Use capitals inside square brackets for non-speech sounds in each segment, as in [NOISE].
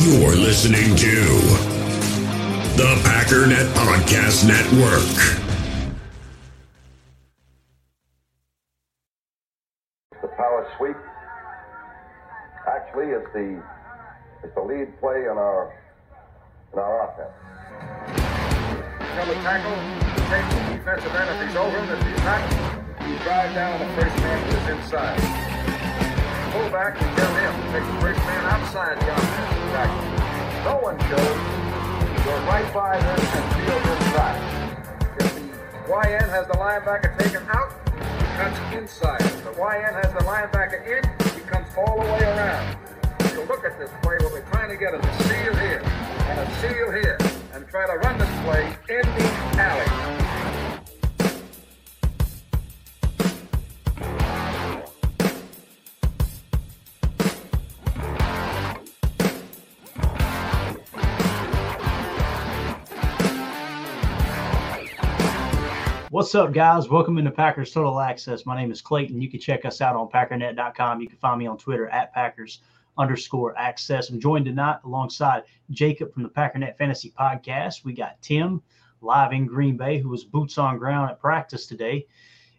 You're listening to the Packernet Podcast Network. The power sweep actually is the is the lead play in our in our offense. Double tackle, take the defensive end if he's over him. If he's not, you drive down the first man who is inside. Pull back and tell him take the first man outside the offensive tackle. No one goes. Go right by them and field inside. If the YN has the linebacker taken out, he cuts inside. If the YN has the linebacker in, he comes all the way around. So look at this play. What we're trying to get a seal here and a seal here and try to run this play in the alley. What's up, guys? Welcome into Packers Total Access. My name is Clayton. You can check us out on packernet.com. You can find me on Twitter at Packers underscore access. I'm joined tonight alongside Jacob from the Packernet Fantasy Podcast. We got Tim live in Green Bay, who was boots on ground at practice today.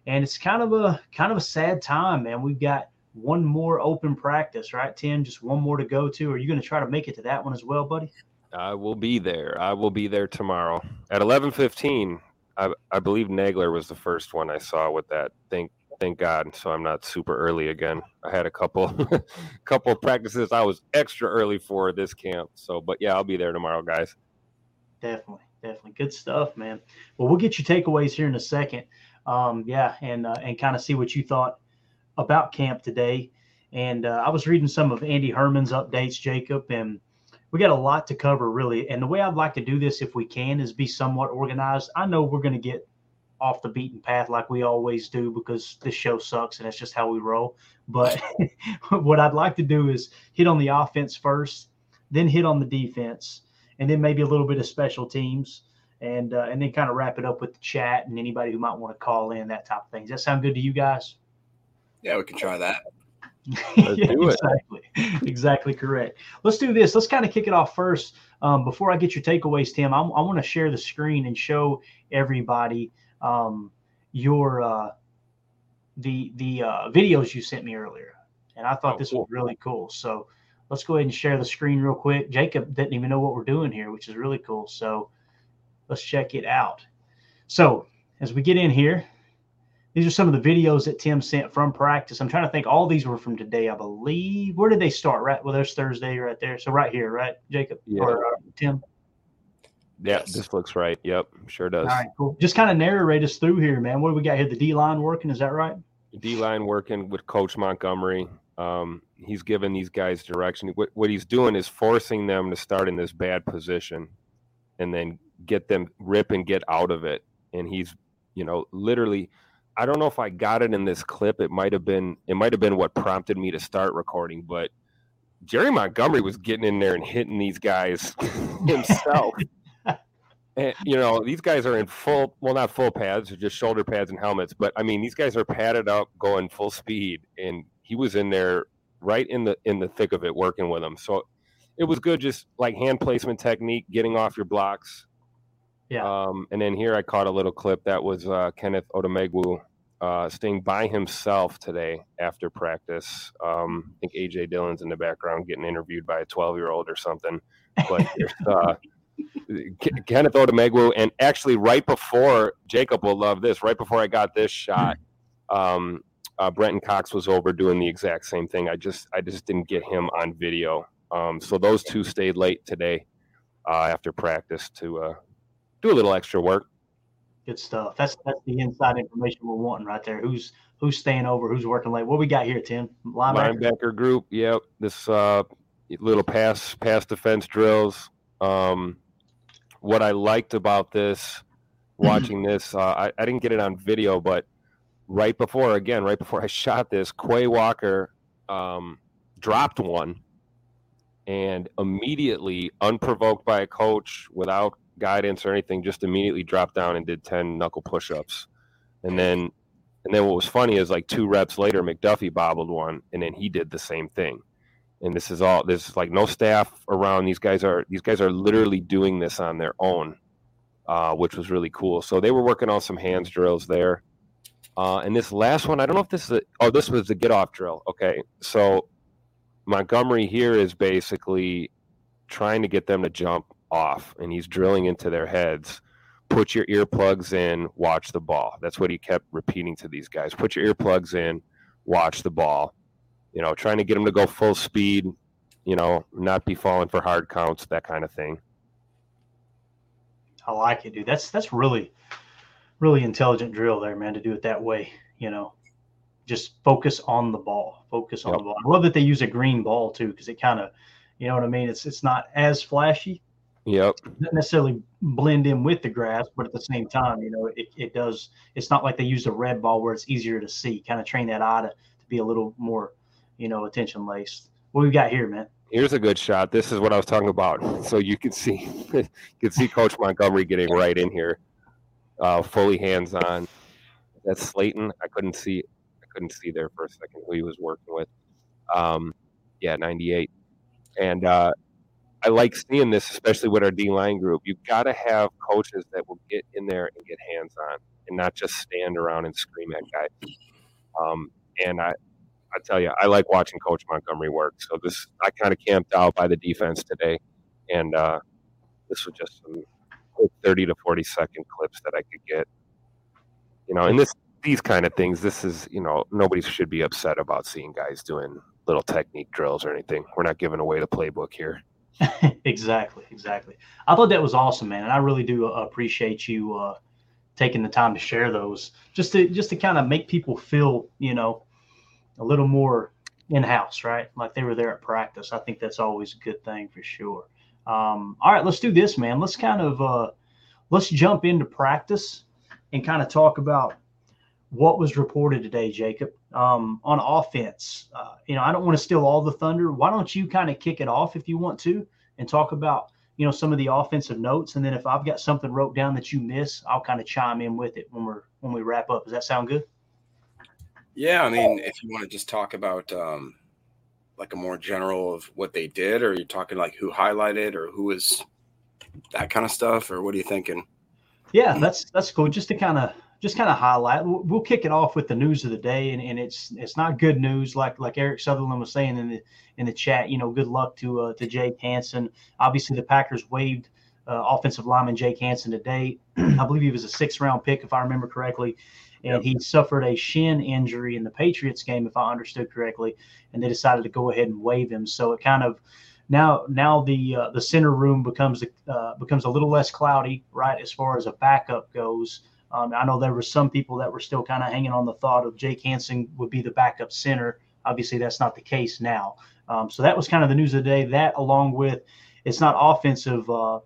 And it's kind of a kind of a sad time, man. We've got one more open practice, right, Tim? Just one more to go to. Are you going to try to make it to that one as well, buddy? I will be there. I will be there tomorrow at eleven fifteen. I, I believe Nagler was the first one I saw with that. Thank thank God. So I'm not super early again. I had a couple [LAUGHS] couple practices I was extra early for this camp. So but yeah, I'll be there tomorrow, guys. Definitely, definitely good stuff, man. Well, we'll get your takeaways here in a second. Um, yeah, and uh, and kind of see what you thought about camp today. And uh, I was reading some of Andy Herman's updates, Jacob, and we got a lot to cover, really. And the way I'd like to do this, if we can, is be somewhat organized. I know we're going to get off the beaten path like we always do because this show sucks and it's just how we roll. But [LAUGHS] what I'd like to do is hit on the offense first, then hit on the defense, and then maybe a little bit of special teams, and uh, and then kind of wrap it up with the chat and anybody who might want to call in that type of thing. Does that sound good to you guys? Yeah, we can try that. [LAUGHS] Let's Yeah, do it. exactly, [LAUGHS] exactly correct. Let's do this. Let's kind of kick it off first. Um, before I get your takeaways, Tim, I, I want to share the screen and show everybody um, your uh, the the uh, videos you sent me earlier, and I thought Oh, this cool. was really cool. So let's go ahead and share the screen real quick. Jacob didn't even know what we're doing here, which is really cool. So let's check it out. So as we get in here, these are some of the videos that Tim sent from practice. I'm trying to think. All these were from today, I believe. Where did they start? Right. Well, there's Thursday right there. So right here, right, Jacob Yeah. or uh, Tim. Yeah, Yes. this looks right. Yep, sure does. All right, cool. Just kind of narrate us through here, man. What do we got here? The D line working, is that right? D line working with Coach Montgomery. Um, he's giving these guys direction. What, what he's doing is forcing them to start in this bad position and then get them rip and get out of it. And he's, you know, literally, I don't know if I got it in this clip. It might have been, it might have been what prompted me to start recording, but Jerry Montgomery was getting in there and hitting these guys [LAUGHS] himself. [LAUGHS] And, you know, these guys are in full, well, not full pads, just shoulder pads and helmets, but I mean, these guys are padded up, going full speed, and he was in there right in the in the thick of it, working with them. So it was good, just like hand placement technique, getting off your blocks. Yeah. Um, and then here I caught a little clip that was uh, Kenneth Odumegwu uh, staying by himself today after practice. Um, I think AJ Dillon's in the background getting interviewed by a 12 year old or something. But uh, K- Kenneth Odumegwu, and actually right before Jacob will love this. Right before I got this shot, um, uh, Brenton Cox was over doing the exact same thing. I just I just didn't get him on video. Um, so those two stayed late today uh, after practice to uh, do a little extra work. Good stuff. That's that's the inside information we're wanting right there. Who's who's staying over? Who's working late? What we got here, Tim? Linebacker. linebacker group. Yep, this uh, little pass pass defense drills. Um, what I liked about this, [CLEARS THROAT] watching this, uh, I, I didn't get it on video, but right before, again, right before [LAUGHS] I shot this, Quay Walker um, dropped one, and immediately, unprovoked by a coach, without guidance or anything, just immediately dropped down and did ten knuckle push-ups, and then and then what was funny is like two reps later, McDuffie bobbled one, and then he did the same thing. And this is all there's like no staff around. These guys are these guys are literally doing this on their own, uh, which was really cool. So they were working on some hands drills there. Uh, and this last one, I don't know if this is a, oh, this was the get off drill. Okay. So Montgomery here is basically trying to get them to jump off, and he's drilling into their heads. Put your earplugs in, watch the ball. That's what he kept repeating to these guys. Put your earplugs in, watch the ball. You know, trying to get them to go full speed, you know, not be falling for hard counts, that kind of thing. I like it, dude. That's that's really, really intelligent drill there, man, to do it that way. You know, just focus on the ball. Focus on Yep. the ball. I love that they use a green ball too, because it kind of, you know what I mean. It's it's not as flashy, Yep. doesn't necessarily blend in with the grass, but at the same time, you know, it, it does. It's not like they use a red ball where it's easier to see. Kind of train that eye to, to be a little more, you know, attention laced. What we got here, man? Here's a good shot. This is what I was talking about. So you can see, [LAUGHS] you can see Coach Montgomery getting right in here, uh, fully hands on. That's Slaton. I couldn't see, I couldn't see there for a second who he was working with. Um, yeah, 98. And uh, I like seeing this, especially with our D line group. You've got to have coaches that will get in there and get hands on, and not just stand around and scream at guys. Um, and I, I tell you, I like watching Coach Montgomery work. So this, I kind of camped out by the defense today, and uh, this was just some quick thirty to forty second clips that I could get. You know, and this, these kind of things, this is, you know, nobody should be upset about seeing guys doing little technique drills or anything. We're not giving away the playbook here. [LAUGHS] exactly, exactly. I thought that was awesome, man, and I really do uh, appreciate you uh, taking the time to share those, just to just to kind of make people feel, you know, a little more in house, right? Like they were there at practice. I think that's always a good thing for sure. Um, all right, let's do this, man. Let's kind of uh, let's jump into practice and kind of talk about what was reported today, Jacob, um, on offense. Uh, you know, I don't want to steal all the thunder. Why don't you kind of kick it off if you want to and talk about, you know, some of the offensive notes, and then if I've got something wrote down that you miss, I'll kind of chime in with it when we're when we wrap up. Does that sound good? Yeah, I mean, if you want to just talk about um, like a more general of what they did, or you're talking like who highlighted or who was that kind of stuff, or what are you thinking? Yeah, that's that's cool. Just to kind of just kind of highlight. We'll, we'll kick it off with the news of the day, and, and it's it's not good news like like Eric Sutherland was saying in the in the chat. You know, good luck to uh, to Jake Hanson. Obviously, the Packers waived uh, offensive lineman Jake Hanson today. [CLEARS THROAT] I believe he was a six round pick, if I remember correctly, and he suffered a shin injury in the Patriots game, if I understood correctly, and they decided to go ahead and waive him. So it kind of now now the uh, the center room becomes uh, becomes a little less cloudy, right, as far as a backup goes. Um, I know there were some people that were still kind of hanging on the thought of Jake Hanson would be the backup center. Obviously, that's not the case now. Um, so that was kind of the news of the day. That, along with, it's not offensive, uh,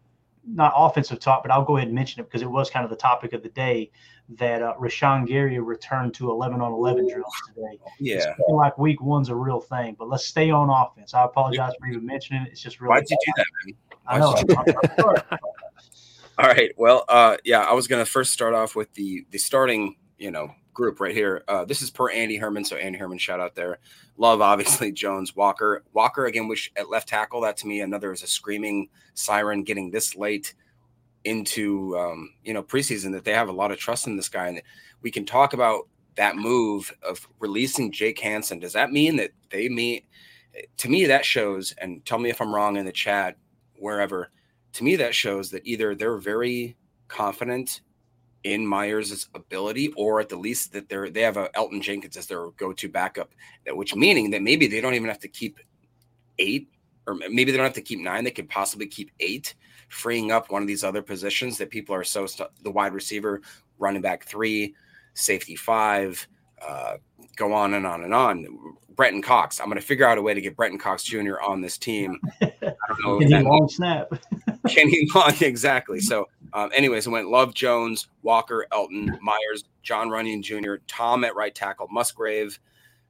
not offensive talk, but I'll go ahead and mention it because it was kind of the topic of the day. That uh, Rashan Gary returned to 11 on 11 drills today. Yeah. like week one's a real thing, but let's stay on offense. I apologize for even mentioning it. It's just really. Why'd you do that, man? I know. I'm- I'm. [LAUGHS] [LAUGHS] All right. Well, uh, yeah, I was gonna first start off with the the starting, you know, group right here. Uh, this is per Andy Herman, so Andy Herman, shout out there. Love, [LAUGHS] obviously, Jones, Walker, Walker again, which at left tackle. That to me, another is a screaming siren getting this late into um, you know preseason that they have a lot of trust in this guy, and we can talk about that move of releasing Jake Hanson. Does that mean that they mean? To me, that shows, and tell me if I'm wrong in the chat, wherever to me that shows that either they're very confident in Myers' ability, or at the least that they're they have a Elgton Jenkins as their go-to backup. Which meaning that maybe they don't even have to keep eight, or maybe they don't have to keep nine. They could possibly keep eight, freeing up one of these other positions that people are so stu- the wide receiver, running back three, safety five, uh, go on and on and on. Brenton Cox. I'm going to figure out a way to get Brenton Cox Jr. on this team. [LAUGHS] I don't know. if Can he that long snap? [LAUGHS] Kenny [LAUGHS] Long, exactly. So, um, anyways, it went Love Jones, Walker, Elgton, Myers, Jon Runyan Jr., Tom at right tackle, Musgrave,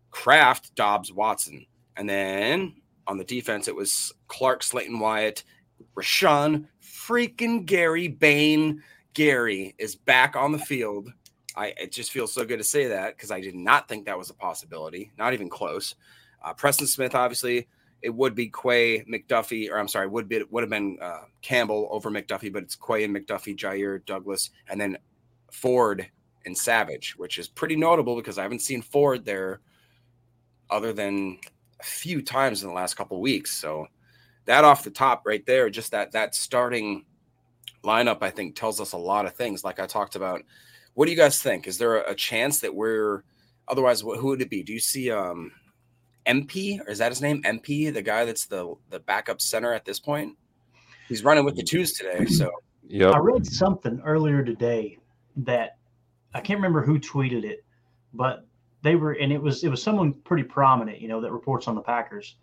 Kraft, Doubs, Watson. And then on the defense, it was Clark, Slaton Wyatt, Rashan, freaking Gary Bain. Gary is back on the field. I it just feels so good to say that because I did not think that was a possibility, not even close. Uh, Preston Smith, obviously, it would be Quay, McDuffie, or I'm sorry, would be would have been uh, Campbell over McDuffie, but it's Quay and McDuffie, Jaire Douglas, and then Ford and Savage, which is pretty notable because I haven't seen Ford there other than a few times in the last couple weeks. So that off the top right there, just that that starting lineup, I think tells us a lot of things. Like I talked about, what do you guys think? Is there a, a chance that we're otherwise? Who would it be? Do you see um Empey or is that his name? Empey, the guy that's the the backup center at this point. He's running with the twos today. So yeah, I read something earlier today that I can't remember who tweeted it, but they were and it was it was someone pretty prominent, you know, that reports on the Packers.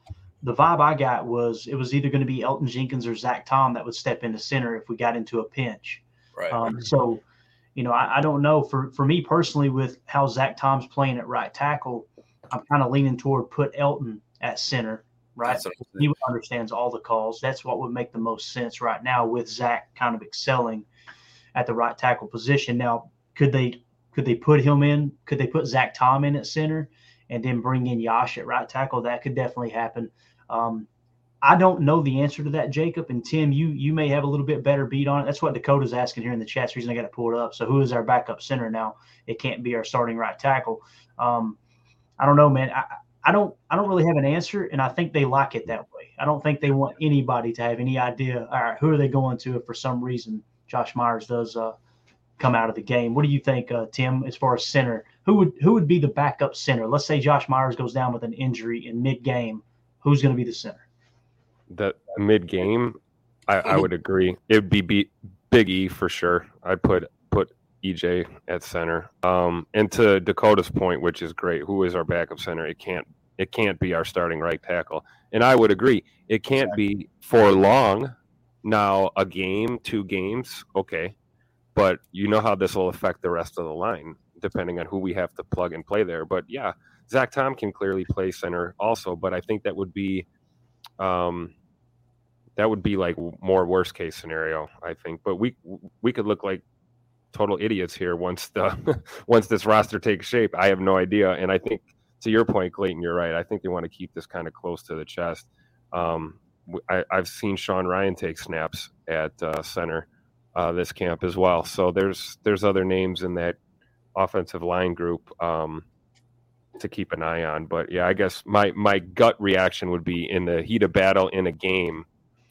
The vibe I got was it was either going to be Elgton Jenkins or Zach Tom that would step into center if we got into a pinch. right. Um, so, you know, I, I don't know. For for me personally, with how Zach Tom's playing at right tackle, I'm kind of leaning toward put Elgton at center. Right, That's what I'm he understands all the calls. That's what would make the most sense right now with Zach kind of excelling at the right tackle position. Now, could they could they put him in? Could they put Zach Tom in at center and then bring in Yosh at right tackle? That could definitely happen. Um, I don't know the answer to that, Jacob and Tim. You you may have a little bit better beat on it. That's what Dakota's asking here in the chat. The reason I got to pull it up. So who is our backup center now? It can't be our starting right tackle. Um, I don't know, man. I, I don't I don't really have an answer, and I think they like it that way. I don't think they want anybody to have any idea. All right, who are they going to if for some reason Josh Myers does uh, come out of the game? What do you think, uh, Tim? As far as center, who would who would be the backup center? Let's say Josh Myers goes down with an injury in mid game. Who's going to be the center? that mid game, I, I would agree. It would be B, Big E for sure. I'd put put EJ at center. Um, and to Dakota's point, which is great, who is our backup center? It can't it can't be our starting right tackle. And I would agree, it can't be for long. Now a game, two games, okay, but you know how this will affect the rest of the line depending on who we have to plug and play there. But yeah, Zach Tom can clearly play center also, but I think that would be um, that would be like more worst case scenario, I think. But we we could look like total idiots here once the [LAUGHS] once this roster takes shape. I have no idea, and I think to your point, Clayton, you're right. I think they want to keep this kind of close to the chest. Um, I, have seen Sean Rhyan take snaps at uh, center uh, this camp as well. So there's there's other names in that offensive line group um, to keep an eye on. But yeah, I guess my my gut reaction would be in the heat of battle in a game,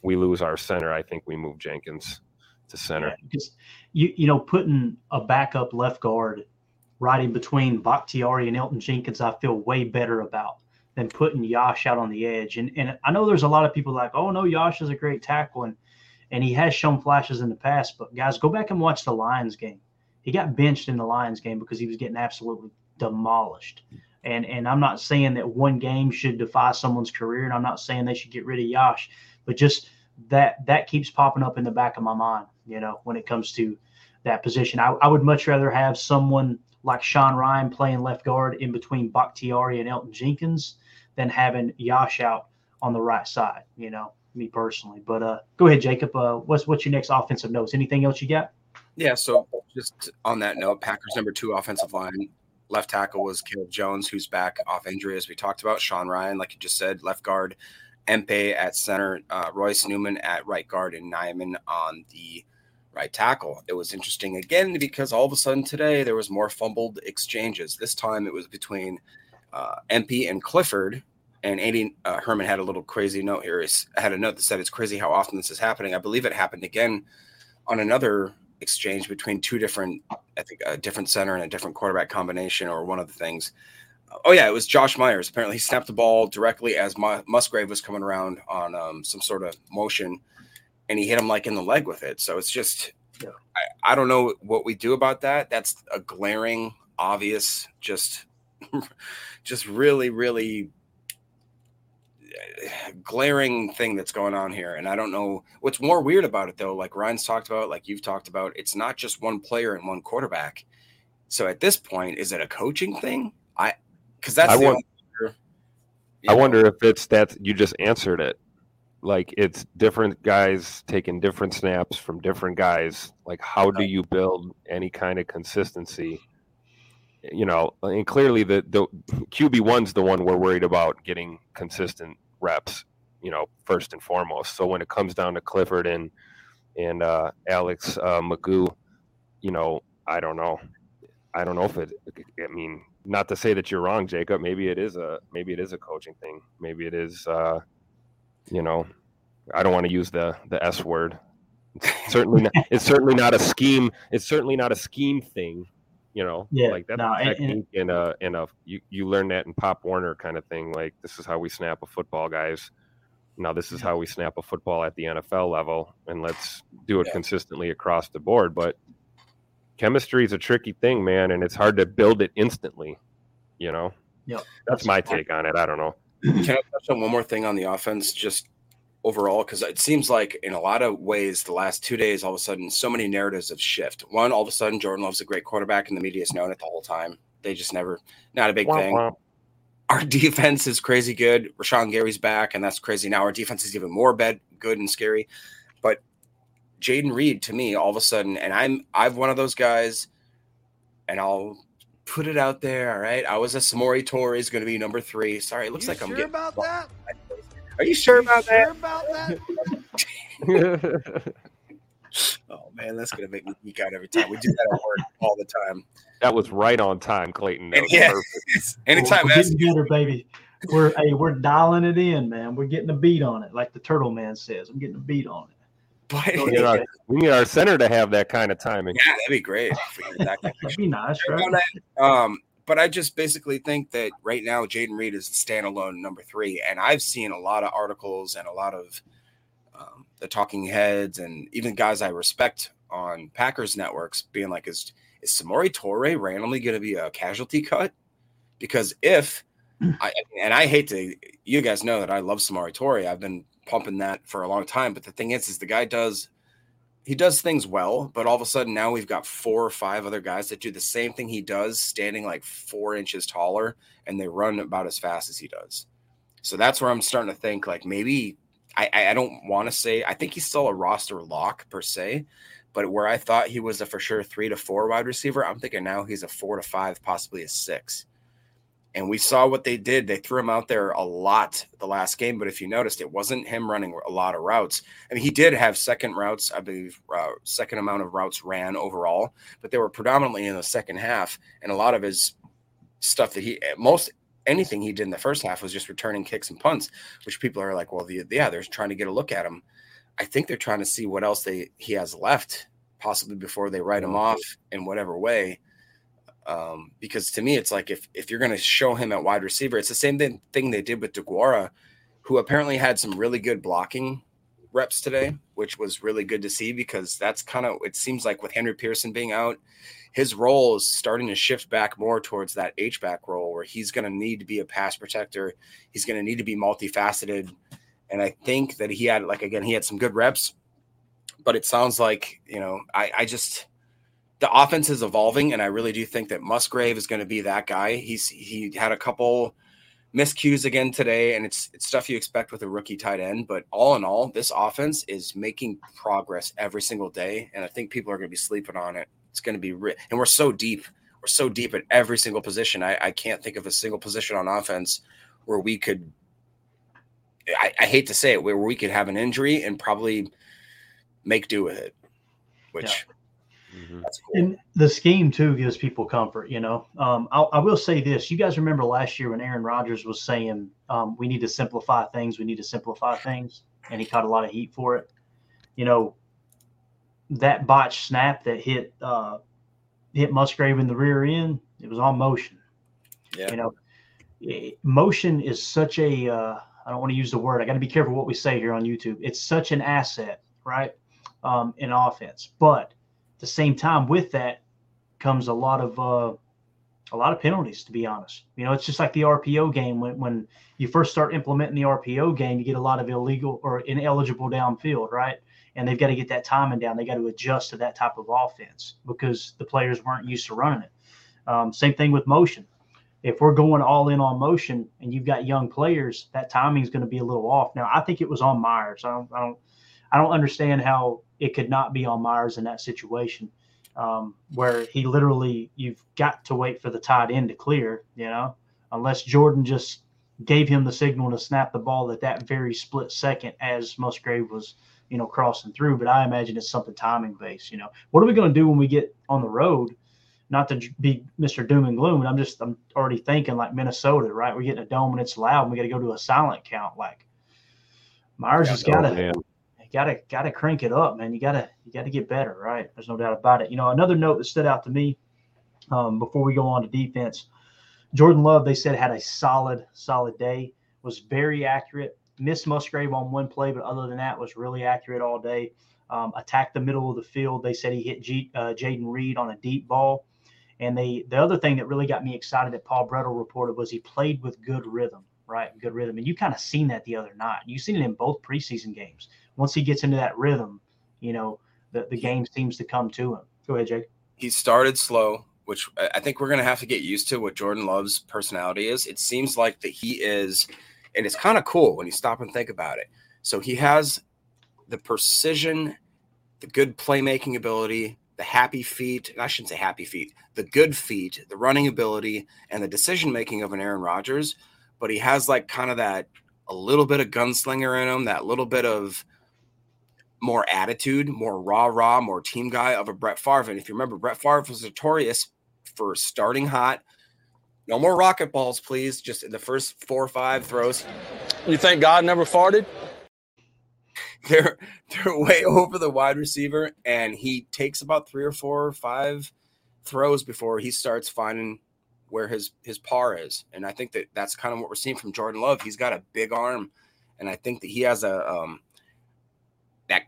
we lose our center. I think we move Jenkins to center. Yeah, because you you know putting a backup left guard right in between Bakhtiari and Elgton Jenkins, I feel way better about than putting Yosh out on the edge. And and I know there's a lot of people like, oh no, Yosh is a great tackle and and he has shown flashes in the past. But guys, go back and watch the Lions game. He got benched in the Lions game because he was getting absolutely demolished. And and I'm not saying that one game should defy someone's career, and I'm not saying they should get rid of Yosh, but just that that keeps popping up in the back of my mind, you know, when it comes to that position. I, I would much rather have someone like Sean Rhyan playing left guard in between Bakhtiari and Elgton Jenkins than having Yosh out on the right side, you know, me personally. But uh, go ahead, Jacob. Uh, what's what's your next offensive notes? Anything else you got? Yeah, so just on that note, Packers number two offensive line left tackle was Caleb Jones, who's back off injury, as we talked about. Sean Rhyan, like you just said, left guard. Empey at center, uh, Royce Newman at right guard, and Nijman on the right tackle. It was interesting again because all of a sudden today there was more fumbled exchanges. This time it was between uh, Empey and Clifford. And Andy uh, Herman had a little crazy note here. He had a note that said it's crazy how often this is happening. I believe it happened again on another exchange between two different, I think, a different center and a different quarterback combination, or one of the things. Oh yeah, it was Josh Myers. Apparently, he snapped the ball directly as Musgrave was coming around on um, some sort of motion, and he hit him like in the leg with it. So it's just, yeah. I, I don't know what we do about that. That's a glaring, obvious, just, [LAUGHS] just really, really [SIGHS] glaring thing that's going on here. And I don't know what's more weird about it though. Like Ryan's talked about, like you've talked about, it's not just one player and one quarterback. So at this point, is it a coaching thing? I because that's I, want, wonder, I wonder if it's that you just answered it. Like it's different guys taking different snaps from different guys. Like how do you build any kind of consistency? You know, and clearly the the QB one's the one we're worried about getting consistent reps. you know, first and foremost. So when it comes down to Clifford and and uh, Alex uh, McGough, you know, I don't know. I don't know if it. I mean, not to say that you're wrong, Jacob. Maybe it is a maybe it is a coaching thing. Maybe it is. Uh, you know, I don't want to use the the S word. It's certainly, not, it's certainly not a scheme. It's certainly not a scheme thing. You know, Yeah, like that no, a and- and- technique and a and a you you learn that in Pop Warner kind of thing. Like this is how we snap a football, guys. Now this is how we snap a football at the NFL level, and let's do it Yeah. consistently across the board. But chemistry is a tricky thing, man, and it's hard to build it instantly. You know, Yep. that's my take on it. I don't know. [CLEARS THROAT] Can I touch on one more thing on the offense, just overall? Because it seems like in a lot of ways, the last two days, all of a sudden, so many narratives have shifted. One, all of a sudden, Jordan Love's a great quarterback, and the media media's known it the whole time. They just never, not a big Wah, thing. wah. Our [LAUGHS] defense is crazy good. Rashan Gary's back, and that's crazy. Now our defense is even more bad, good and scary. But Jayden Reed, to me, all of a sudden, and I'm I've one of those guys, and I'll put it out there. All right, I was a Samori Toure is going to be number three. Sorry, it looks You like I'm getting about that? Are you sure about sure that? about that? [LAUGHS] Oh man, that's gonna make me geek out every time. We do that at work all the time. that was right on time, Clayton. That was Yeah. perfect. [LAUGHS] Anytime we're ask getting better, baby. We're hey, we're dialing it in, man. We're getting a beat on it, like the Turtle Man says. I'm getting a beat on it. But We need, our, we need our center to have that kind of timing. yeah, that'd be great. if we did that kind of [LAUGHS] That'd be nice, right? Um, but I just basically think that right now Jayden Reed is the standalone number three, and I've seen a lot of articles and a lot of um, the talking heads and even guys I respect on Packers networks being like, "Is is Samori Toure randomly going to be a casualty cut?" Because if I and I hate to, you guys know that I love Samori Toure. I've been pumping that for a long time. But the thing is, is the guy does he does things well, but all of a sudden now we've got four or five other guys that do the same thing he does, standing like four inches taller, and they run about as fast as he does. So that's where I'm starting to think like maybe I I don't want to say I think he's still a roster lock per se, but where I thought he was a for sure three to four wide receiver, I'm thinking now he's a four to five, possibly a six. And we saw what they did. They threw him out there a lot the last game, but if you noticed, it wasn't him running a lot of routes. I mean, he did have second routes, I believe, uh, second amount of routes ran overall, but they were predominantly in the second half. And a lot of his stuff that he, most anything he did in the first half was just returning kicks and punts, which people are like, well, the, yeah, they're trying to get a look at him. I think they're trying to see what else they he has left, possibly before they write him off in whatever way. Um, because to me, it's like if if you're going to show him at wide receiver, it's the same thing, thing they did with DeGuara, who apparently had some really good blocking reps today, which was really good to see because that's kind of it seems like with Henry Pearson being out, his role is starting to shift back more towards that H back role where he's going to need to be a pass protector. He's going to need to be multifaceted, and I think that he had like again he had some good reps, but it sounds like you know I I just the offense is evolving, and I really do think that Musgrave is going to be that guy. He's he had a couple miscues again today, and it's it's stuff you expect with a rookie tight end. But all in all, this offense is making progress every single day, and I think people are going to be sleeping on it. It's going to be, ri- and we're so deep. We're so deep at every single position. I, I can't think of a single position on offense where we could. I, I hate to say it, where we could have an injury and probably make do with it, which Mhm. That's cool. And the scheme too gives people comfort. You know, um, I, I will say this: you guys remember last year when Aaron Rodgers was saying um, we need to simplify things, we need to simplify things, and he caught a lot of heat for it. You know, that botch snap that hit uh, hit Musgrave in the rear end, it was all motion. Yeah. You know, motion is such a uh, I don't want to use the word. I got to be careful what we say here on YouTube. It's such an asset, right, um, in offense. But at the same time, with that comes a lot of uh, a lot of penalties. To be honest, you know, it's just like the RPO game. When when you first start implementing the RPO game, you get a lot of illegal or ineligible downfield, right? And they've got to get that timing down. They got to adjust to that type of offense because the players weren't used to running it. Um, same thing with motion if we're going all in on motion and you've got young players, that timing is going to be a little off. Now, I think it was on Myers. I don't, I don't, I don't understand how it could not be on Myers in that situation, um, where he literally, you've got to wait for the tight end to clear, you know, unless Jordan just gave him the signal to snap the ball at that very split second as Musgrave was, you know, crossing through. But I imagine it's something timing based. You know, what are we going to do when we get on the road? Not to be Mr. Doom and Gloom, I'm just I'm already thinking like Minnesota, right? We're getting a dome and it's loud, and we got to go to a silent count. Like Myers yeah, has got to gotta gotta crank it up, man. You gotta you gotta get better, right? There's no doubt about it. You know, another note that stood out to me um, before we go on to defense Jordan Love, they said, had a solid, solid day, was very accurate. Missed Musgrave on one play, but other than that, was really accurate all day. Um, attacked the middle of the field. They said he hit G, uh, Jayden Reed on a deep ball. And they the other thing that really got me excited that Paul Bretl reported was he played with good rhythm, right? Good rhythm. And you kind of seen that the other night. You've seen it in both preseason games. Once he gets into that rhythm, you know, the, the game seems to come to him. Go ahead, Jake. He started slow which I think we're going to have to get used to what Jordan Love's personality is. It seems like that he is, and it's kind of cool when you stop and think about it. So he has the precision, the good playmaking ability, the happy feet. I shouldn't say happy feet, the good feet, the running ability, and the decision making of an Aaron Rodgers. But he has like kind of that a little bit of gunslinger in him, that little bit of more attitude, more rah rah, more team guy of a Brett Favre. And if you remember, Brett Favre was notorious for starting hot. No more rocket balls, please. Just in the first four or five throws. You think God never farted? [LAUGHS] They're they're way over the wide receiver, and he takes about three or four or five throws before he starts finding where his his par is. And I think that that's kind of what we're seeing from Jordan Love. He's got a big arm, and I think that he has a um, that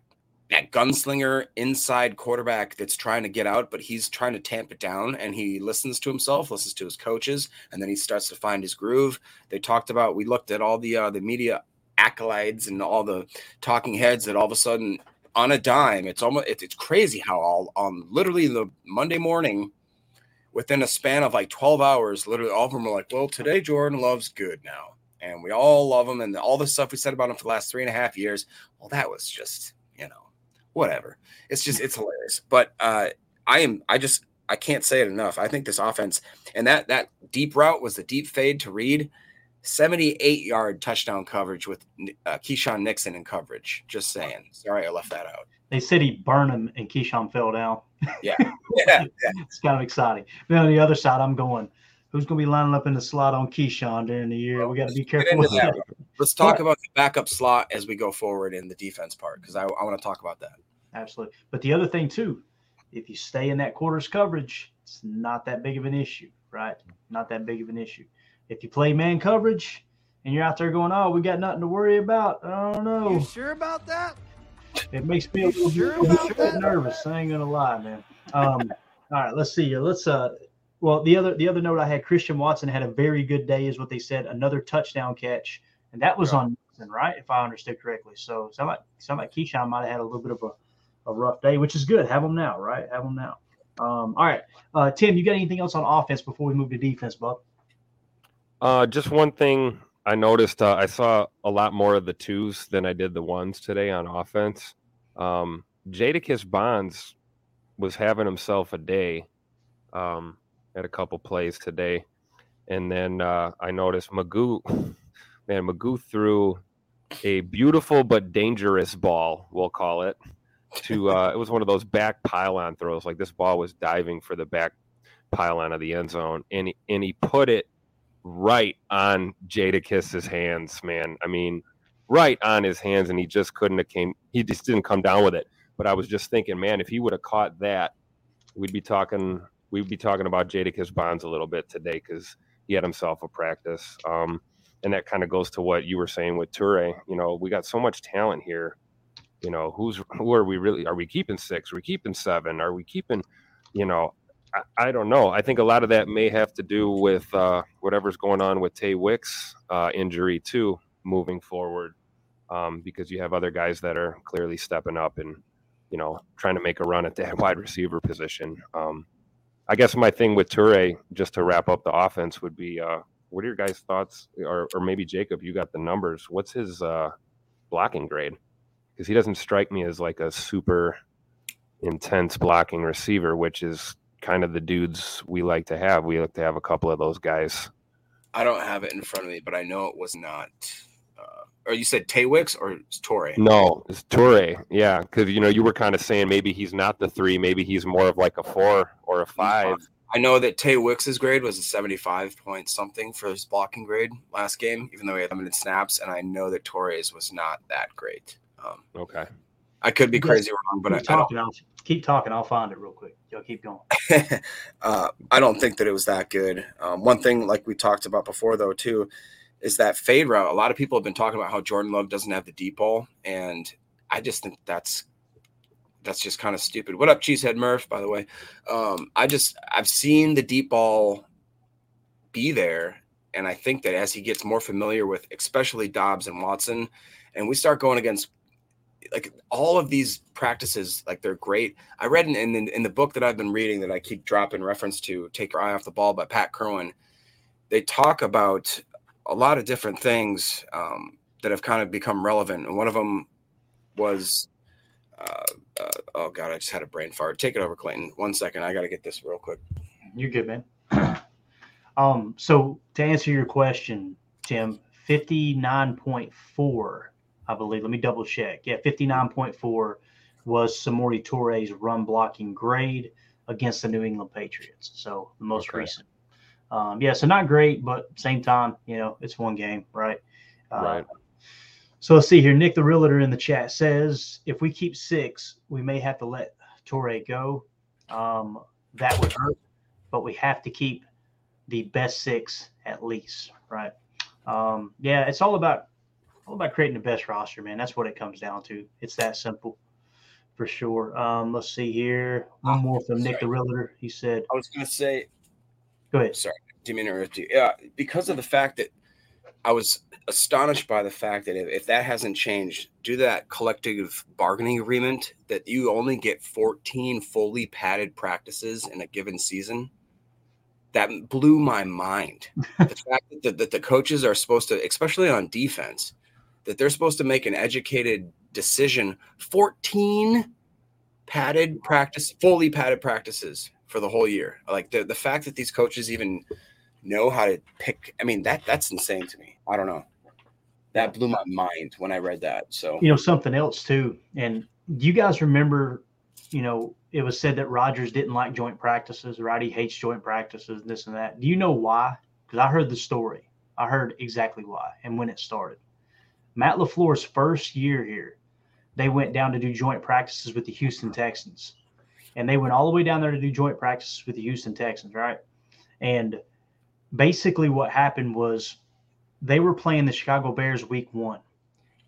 that gunslinger inside quarterback that's trying to get out, but he's trying to tamp it down and he listens to himself, listens to his coaches, and then he starts to find his groove. They talked about we looked at all the uh, the media accolades and all the talking heads that all of a sudden on a dime, it's almost it's, it's crazy how all on literally the Monday morning within a span of like 12 hours, literally all of them were like, Well, today Jordan loves good now. And we all love him and all the stuff we said about him for the last three and a half years. Well, that was just, you know, whatever. It's just it's hilarious. But uh, I am I just I can't say it enough. I think this offense and that that deep route was the deep fade to Reed. 78 yard touchdown coverage with uh, Keisean Nixon in coverage. Just saying. Sorry, I left that out. They said he burned him and Keisean fell down. Yeah. yeah. [LAUGHS] yeah. it's kind of exciting. Then on the other side, I'm going, who's going to be lining up in the slot on Keisean during the year? we got to be careful with that. Let's talk about the backup slot as we go forward in the defense part because I, I want to talk about that. Absolutely. But the other thing, too, if you stay in that quarters coverage, it's not that big of an issue, right? Not that big of an issue. If you play man coverage and you're out there going, oh, we got nothing to worry about, I don't know. You sure about that? It makes me a little, sure a little nervous. I ain't gonna lie, man. Um, all right, let's see. Let's uh well, the other the other note I had, Christian Watson had a very good day, is what they said. Another touchdown catch, and that was on Nixon, right? If I understood correctly. So somebody somebody sound like Keisean might have had a little bit of a, a rough day, which is good. Have them now, right? Have them now. Um, all right, uh, Tim, you got anything else on offense before we move to defense, Buck? Uh, just one thing I noticed. Uh, I saw a lot more of the twos than I did the ones today on offense. Um, Jadakis Bonds was having himself a day. Um, at a couple plays today. And then uh, I noticed Magoo, [LAUGHS] man, Magoo threw a beautiful but dangerous ball, we'll call it, to uh, it was one of those back pylon throws. Like this ball was diving for the back pylon of the end zone, and he, and he put it right on Jadakis's hands, man. I mean, right on his hands, and he just couldn't have came. He just didn't come down with it. But I was just thinking, man, if he would have caught that, we'd be talking we'd be talking about Jadakis Bonds a little bit today because he had himself a practice. Um, and that kind of goes to what you were saying with Toure. You know, we got so much talent here. You know, who's who are we really? Are we keeping six? Are we keeping seven? Are we keeping? You know, I, don't know. I think a lot of that may have to do with uh, whatever's going on with Tay Wicks' uh, injury too, moving forward, um, because you have other guys that are clearly stepping up and you know trying to make a run at that [LAUGHS] wide receiver position. Um, I guess my thing with Toure, just to wrap up the offense, would be uh, what are your guys' thoughts? Or, or maybe Jacob, you got the numbers. What's his uh, blocking grade? Because he doesn't strike me as like a super intense blocking receiver, which is kind of the dudes we like to have. We like to have a couple of those guys I don't have it in front of me, but I know it was not. Uh, or you said Tay Wicks or Toure? No, it's Toure. Yeah, because you know you were kind of saying maybe he's not the three, maybe he's more of like a four or a five. I know that Tay Wicks's grade was a 75 point something for his blocking grade last game, even though he had limited snaps. And I know that Toure's was not that great. Um, Okay. I could be crazy wrong, but I, keep I don't. talking. I'll, keep talking. I'll find it real quick. Y'all keep going. [LAUGHS] uh, I don't think that it was that good. Um, one thing, like we talked about before, though, too, is that fade route. A lot of people have been talking about how Jordan Love doesn't have the deep ball, and I just think that's that's just kind of stupid. What up, Cheesehead Murph? By the way, um, I just I've seen the deep ball be there, and I think that as he gets more familiar with, especially Doubs and Watson, and we start going against like all of these practices, like they're great. I read in, in in the book that I've been reading that I keep dropping reference to, "Take Your Eye Off the Ball" by Pat Kirwan. They talk about a lot of different things um, that have kind of become relevant, and one of them was, uh, uh, oh god, I just had a brain fart. Take it over, Clayton. One second, I got to get this real quick. You're good, man. [CLEARS THROAT] um, so to answer your question, Tim, fifty nine point four, I believe. Let me double check. Yeah, fifty nine point four was Samori Toure's run blocking grade against the New England Patriots. So the most Okay. recent. Um, yeah, so not great, but same time, you know, it's one game, right? Uh, Right. So let's see here. Nick the Realtor in the chat says if we keep six, we may have to let Toure go. Um, that would hurt, but we have to keep the best six at least, right? Um, yeah, it's all about all about creating the best roster, man. That's what it comes down to. It's that simple, for sure. Um, let's see here. One more from Nick the Realtor. He said, I was going to say, "Go ahead." sorry, didn't mean to interrupt you. Yeah, because of the fact that I was astonished by the fact that if, if that hasn't changed, do that collective bargaining agreement, that you only get 14 fully padded practices in a given season. That blew my mind. [LAUGHS] the fact that the, that the coaches are supposed to, especially on defense, that they're supposed to make an educated decision. 14 padded practice, fully padded practices for the whole year. Like the, the fact that these coaches even know how to pick. I mean, that that's insane to me. I don't know. That blew my mind when I read that. So you know something else too and do you guys remember you know it was said that Rodgers didn't like joint practices right he hates joint practices this and that do you know why because i heard the story i heard exactly why and when it started matt LaFleur's first year here they went down to do joint practices with the houston texans and they went all the way down there to do joint practices with the houston texans right and basically what happened was they were playing the chicago bears week one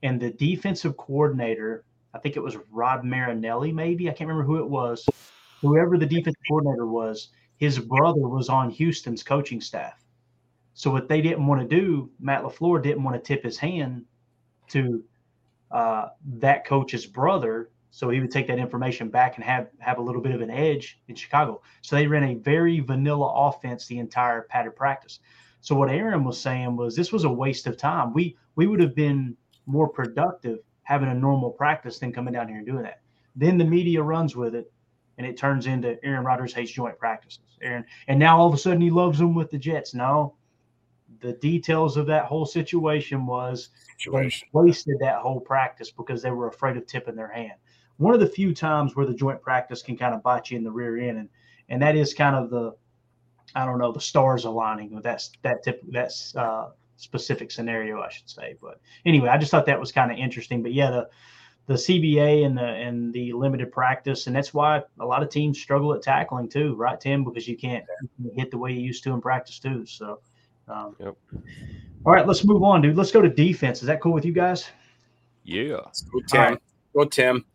and the defensive coordinator, I think it was Rob Marinelli, maybe I can't remember who it was. Whoever the defensive coordinator was, his brother was on Houston's coaching staff. So what they didn't want to do, Matt Lafleur didn't want to tip his hand to uh, that coach's brother, so he would take that information back and have have a little bit of an edge in Chicago. So they ran a very vanilla offense the entire padded practice. So what Aaron was saying was this was a waste of time. We we would have been more productive having a normal practice than coming down here and doing that. Then the media runs with it, and it turns into Aaron Rodgers hates joint practices. Aaron, and now all of a sudden he loves them with the Jets. No, the details of that whole situation was situation. they wasted that whole practice because they were afraid of tipping their hand. One of the few times where the joint practice can kind of bite you in the rear end, and and that is kind of the, I don't know, the stars aligning with that that tip that's uh, specific scenario, I should say. But anyway, I just thought that was kind of interesting. But yeah, the the CBA and the and the limited practice, and that's why a lot of teams struggle at tackling too, right, Tim? Because you can't hit the way you used to in practice too. So, um, Yep. all right, let's move on, dude. Let's go to defense. Is that cool with you guys? Yeah. Go Tim. All right. Go Tim.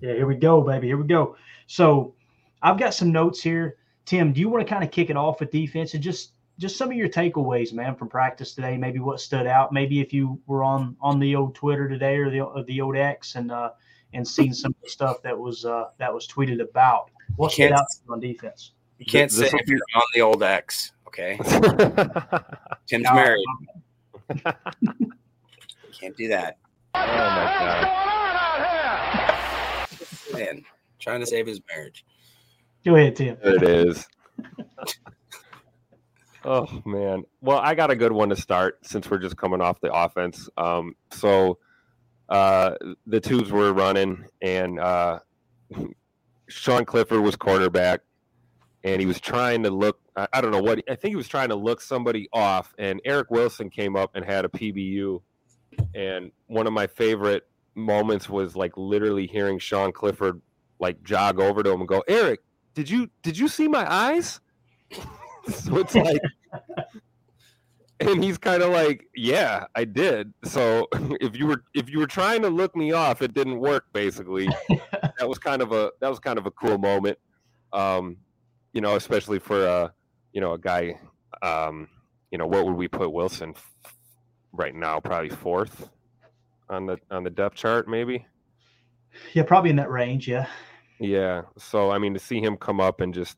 Yeah, here we go, baby. Here we go. So I've got some notes here. Tim, do you want to kind of kick it off with defense and just just some of your takeaways, man, from practice today? Maybe what stood out. Maybe if you were on on the old Twitter today or the or the old X and uh, and seen some of the stuff that was uh, that was tweeted about. What stood can't- out on defense? You can't This say will if you're on the old X. Okay, [LAUGHS] Tim's No. married. [LAUGHS] Can't do that. oh my god. Man, trying to save his marriage. Go ahead, Tim. There it is. [LAUGHS] Oh man. Well, I got a good one to start since we're just coming off the offense. Um, so uh, the tubes were running, and uh, Sean Clifford was quarterback, and he was trying to look. I, I don't know what. I think he was trying to look somebody off, and Eric Wilson came up and had a PBU, and one of my favorite moments was like literally hearing Sean Clifford like jog over to him and go, "Eric, did you did you see my eyes?" [LAUGHS] so it's like [LAUGHS] and he's kind of like yeah i did so [LAUGHS] if you were if you were trying to look me off it didn't work basically that was kind of a that was kind of a cool moment um you know especially for uh you know a guy um you know what would we put wilson right now probably fourth on the on the depth chart maybe yeah probably in that range yeah yeah so i mean to see him come up and just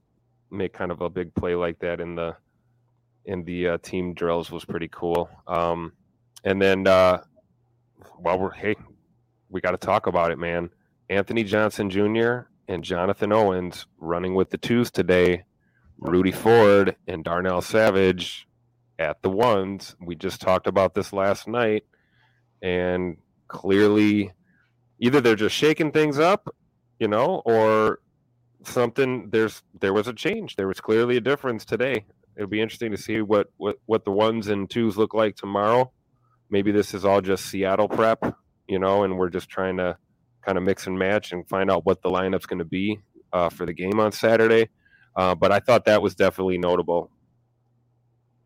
make kind of a big play like that in the in the uh, team drills was pretty cool. Um, and then, uh, well, we're hey, we got to talk about it, man. Anthony Johnson Jr. and Jonathan Owens running with the twos today. Rudy Ford and Darnell Savage at the ones. We just talked about this last night, and clearly, either they're just shaking things up, you know, or something there's there was a change. There was clearly a difference today. It'll be interesting to see what what what the ones and twos look like tomorrow. Maybe this is all just Seattle prep, you know, and we're just trying to kind of mix and match and find out what the lineup's going to be uh, for the game on Saturday. Uh, but I thought that was definitely notable.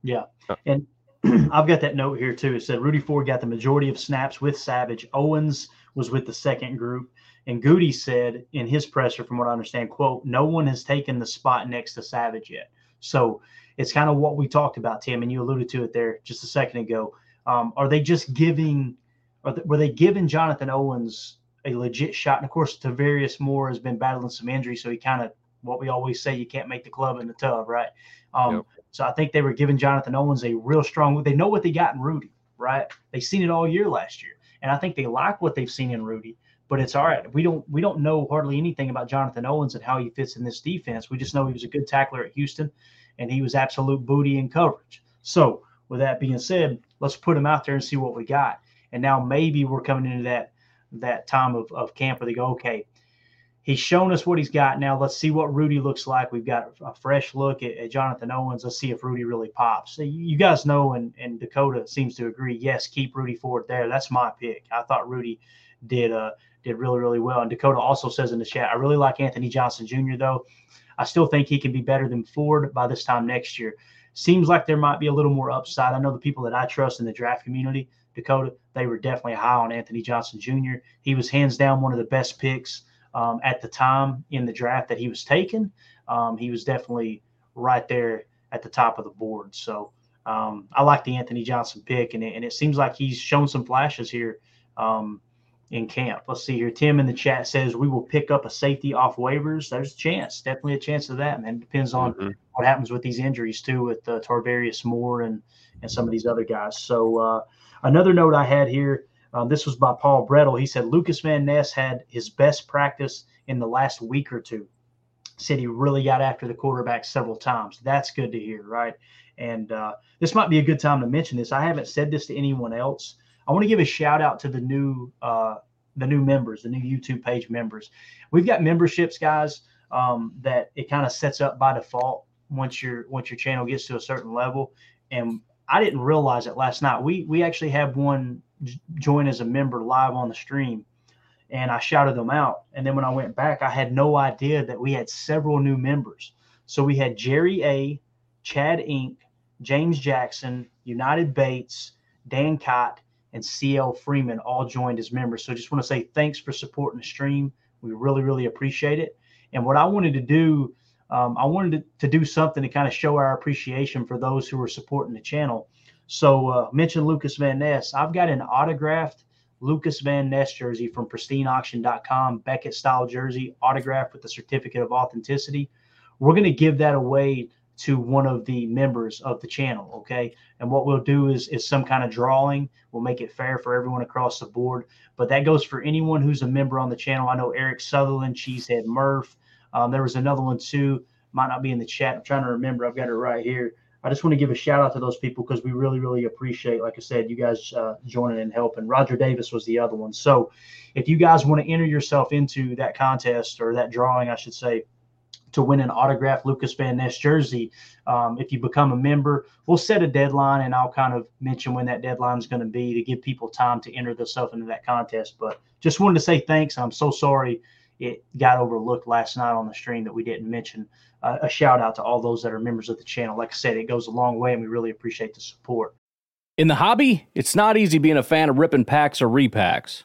Yeah, uh, and [CLEARS THROAT] I've got that note here too. It said Rudy Ford got the majority of snaps with Savage. Owens was with the second group. And Goody said in his presser, from what I understand, quote, no one has taken the spot next to Savage yet. So it's kind of what we talked about, Tim, and you alluded to it there just a second ago. Um, are they just giving, are they, were they giving Jonathan Owens a legit shot? And of course, Tarvarius Moore has been battling some injury, so he kind of, what we always say, you can't make the club in the tub, right? Um, yep. So I think they were giving Jonathan Owens a real strong, they know what they got in Rudy, right? They've seen it all year last year. And I think they like what they've seen in Rudy but it's all right. We don't we don't know hardly anything about Jonathan Owens and how he fits in this defense. We just know he was a good tackler at Houston, and he was absolute booty in coverage. So with that being said, let's put him out there and see what we got. And now maybe we're coming into that that time of, of camp where they go, okay, he's shown us what he's got. Now let's see what Rudy looks like. We've got a fresh look at, at Jonathan Owens. Let's see if Rudy really pops. So you guys know, and, and Dakota seems to agree. Yes, keep Rudy Ford there. That's my pick. I thought Rudy did uh, did really, really well. And Dakota also says in the chat, I really like Anthony Johnson Jr., though. I still think he can be better than Ford by this time next year. Seems like there might be a little more upside. I know the people that I trust in the draft community, Dakota, they were definitely high on Anthony Johnson Jr. He was hands down one of the best picks um, at the time in the draft that he was taken. Um, he was definitely right there at the top of the board. So um, I like the Anthony Johnson pick, and it, and it seems like he's shown some flashes here um, in camp. Let's see here. Tim in the chat says we will pick up a safety off waivers. There's a chance, definitely a chance of that, man. Depends on mm-hmm. what happens with these injuries too, with uh, Tarvarius Moore and and some of these other guys. So uh, another note I had here. Um, this was by Paul Bretl. He said Lucas Van Ness had his best practice in the last week or two. Said he really got after the quarterback several times. That's good to hear, right? And uh, this might be a good time to mention this. I haven't said this to anyone else. I want to give a shout out to the new uh, the new members, the new YouTube page members. We've got memberships, guys, um, that it kind of sets up by default once your once your channel gets to a certain level. And I didn't realize it last night. We we actually have one join as a member live on the stream, and I shouted them out. And then when I went back, I had no idea that we had several new members. So we had Jerry A, Chad Inc, James Jackson, United Bates, Dan Cott, and CL Freeman all joined as members. So just want to say thanks for supporting the stream. We really, really appreciate it. And what I wanted to do, um, I wanted to, to, do something to kind of show our appreciation for those who are supporting the channel. So uh, mention Lucas Van Ness. I've got an autographed Lucas Van Ness jersey from pristineauction.com, Beckett style jersey, autographed with the certificate of authenticity. We're going to give that away to one of the members of the channel. Okay. And what we'll do is, is some kind of drawing. We'll make it fair for everyone across the board. But that goes for anyone who's a member on the channel. I know Eric Sutherland, Cheesehead Murph. Um, there was another one too. Might not be in the chat. I'm trying to remember. I've got it right here. I just want to give a shout out to those people because we really, really appreciate, like I said, you guys uh, joining and helping. Roger Davis was the other one. So if you guys want to enter yourself into that contest or that drawing, I should say, to win an autographed Lucas Van Ness jersey, um, if you become a member, we'll set a deadline and I'll kind of mention when that deadline is going to be to give people time to enter themselves into that contest. But just wanted to say thanks. I'm so sorry it got overlooked last night on the stream that we didn't mention uh, a shout out to all those that are members of the channel. Like I said, it goes a long way, and we really appreciate the support. In the hobby, it's not easy being a fan of ripping packs or repacks.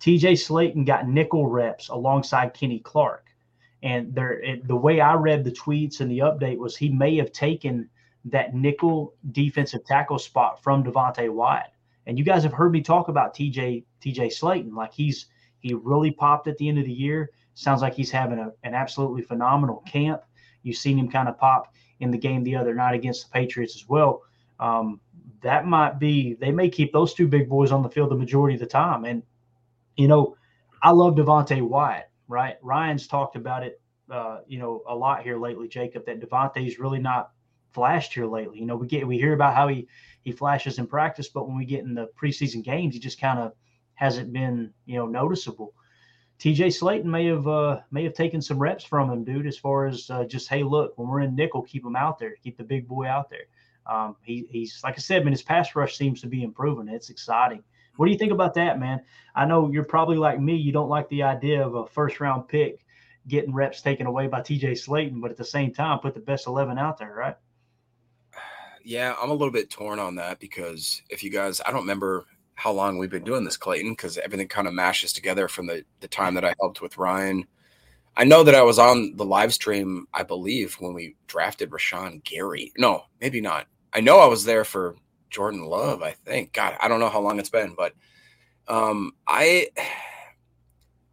TJ Slaton got nickel reps alongside Kenny Clark. And there, it, the way I read the tweets and the update was he may have taken that nickel defensive tackle spot from Devonte Wyatt. And you guys have heard me talk about TJ TJ Slaton. Like he's he really popped at the end of the year. Sounds like he's having a, an absolutely phenomenal camp. You've seen him kind of pop in the game the other night against the Patriots as well. Um, that might be they may keep those two big boys on the field the majority of the time. And you know, I love Devonte Wyatt. Right, Ryan's talked about it. Uh, you know, a lot here lately, Jacob. That Devonte's really not flashed here lately. You know, we get we hear about how he he flashes in practice, but when we get in the preseason games, he just kind of hasn't been you know noticeable. TJ Slaton may have uh, may have taken some reps from him, dude. As far as uh, just hey, look, when we're in nickel, keep him out there, keep the big boy out there. Um, he, he's like I said, man, his pass rush seems to be improving. It's exciting. What do you think about that, man? I know you're probably like me. You don't like the idea of a first round pick getting reps taken away by TJ Slaton, but at the same time, put the best 11 out there, right? Yeah, I'm a little bit torn on that because if you guys, I don't remember how long we've been doing this, Clayton, because everything kind of mashes together from the, the time that I helped with Ryan. I know that I was on the live stream, I believe, when we drafted Rashan Gary. No, maybe not. I know I was there for Jordan Love, I think. God, I don't know how long it's been, but um, I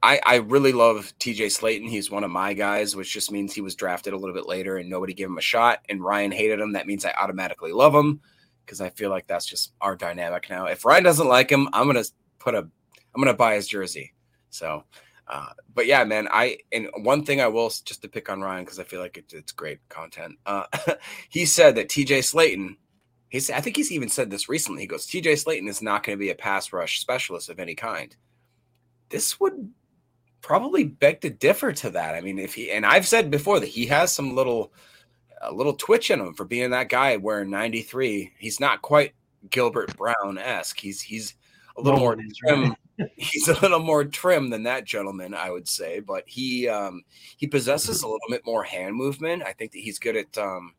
I, I really love TJ Slaton. He's one of my guys, which just means he was drafted a little bit later and nobody gave him a shot. And Ryan hated him. That means I automatically love him because I feel like that's just our dynamic now. If Ryan doesn't like him, I'm gonna put a I'm gonna buy his jersey. So uh, but yeah, man, I and one thing I will just to pick on Ryan because I feel like it, it's great content. Uh, [LAUGHS] he said that TJ Slaton, he's I think he's even said this recently. He goes, TJ Slaton is not going to be a pass rush specialist of any kind. This would probably beg to differ to that. I mean, if he and I've said before that he has some little a little twitch in him for being that guy wearing 93. He's not quite Gilbert Brown esque. He's he's a little more trim. He's a little more trim than that gentleman, I would say. But he um he possesses a little bit more hand movement. I think that he's good at um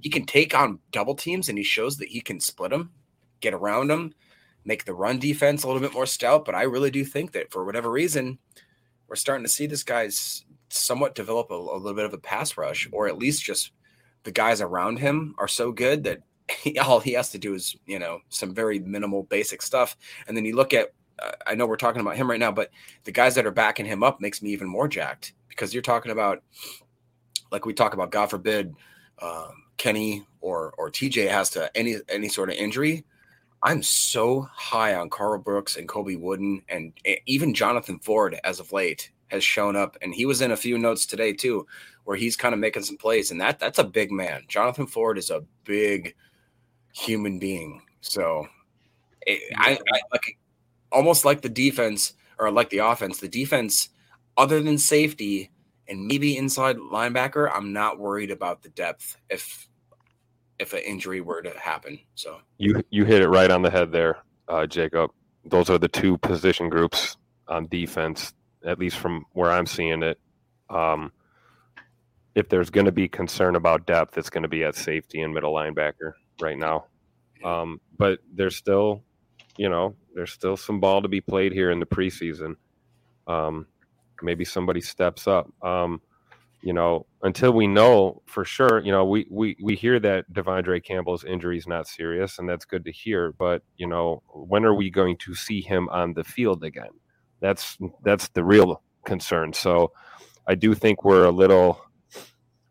he can take on double teams and he shows that he can split them, get around them, make the run defense a little bit more stout. But I really do think that for whatever reason, we're starting to see this guy's somewhat develop a, a, little bit of a pass rush, or at least just the guys around him are so good that [LAUGHS] he, all he has to do is, you know, some very minimal basic stuff. And then you look at, I know we're talking about him right now, but the guys that are backing him up makes me even more jacked because you're talking about, like we talk about, God forbid, um, Kenny or or TJ has to any any sort of injury. I'm so high on Karl Brooks and Colby Wooden, and even Jonathan Ford as of late has shown up, and he was in a few notes today too, where he's kind of making some plays, and that that's a big man. Jonathan Ford is a big human being, so I, I like almost like the defense or like the offense. The defense, other than safety and maybe inside linebacker, I'm not worried about the depth if if an injury were to happen. So you you hit it right on the head there, uh, Jacob. Those are the two position groups on defense, at least from where I'm seeing it. Um, if there's going to be concern about depth, it's going to be at safety and middle linebacker right now. Um, but there's still, you know, there's still some ball to be played here in the preseason. Um, maybe somebody steps up. Um, you know, until we know for sure, you know, we we we hear that De'Vondre Campbell's injury is not serious, and that's good to hear. But you know, when are we going to see him on the field again? That's that's the real concern. So, I do think we're a little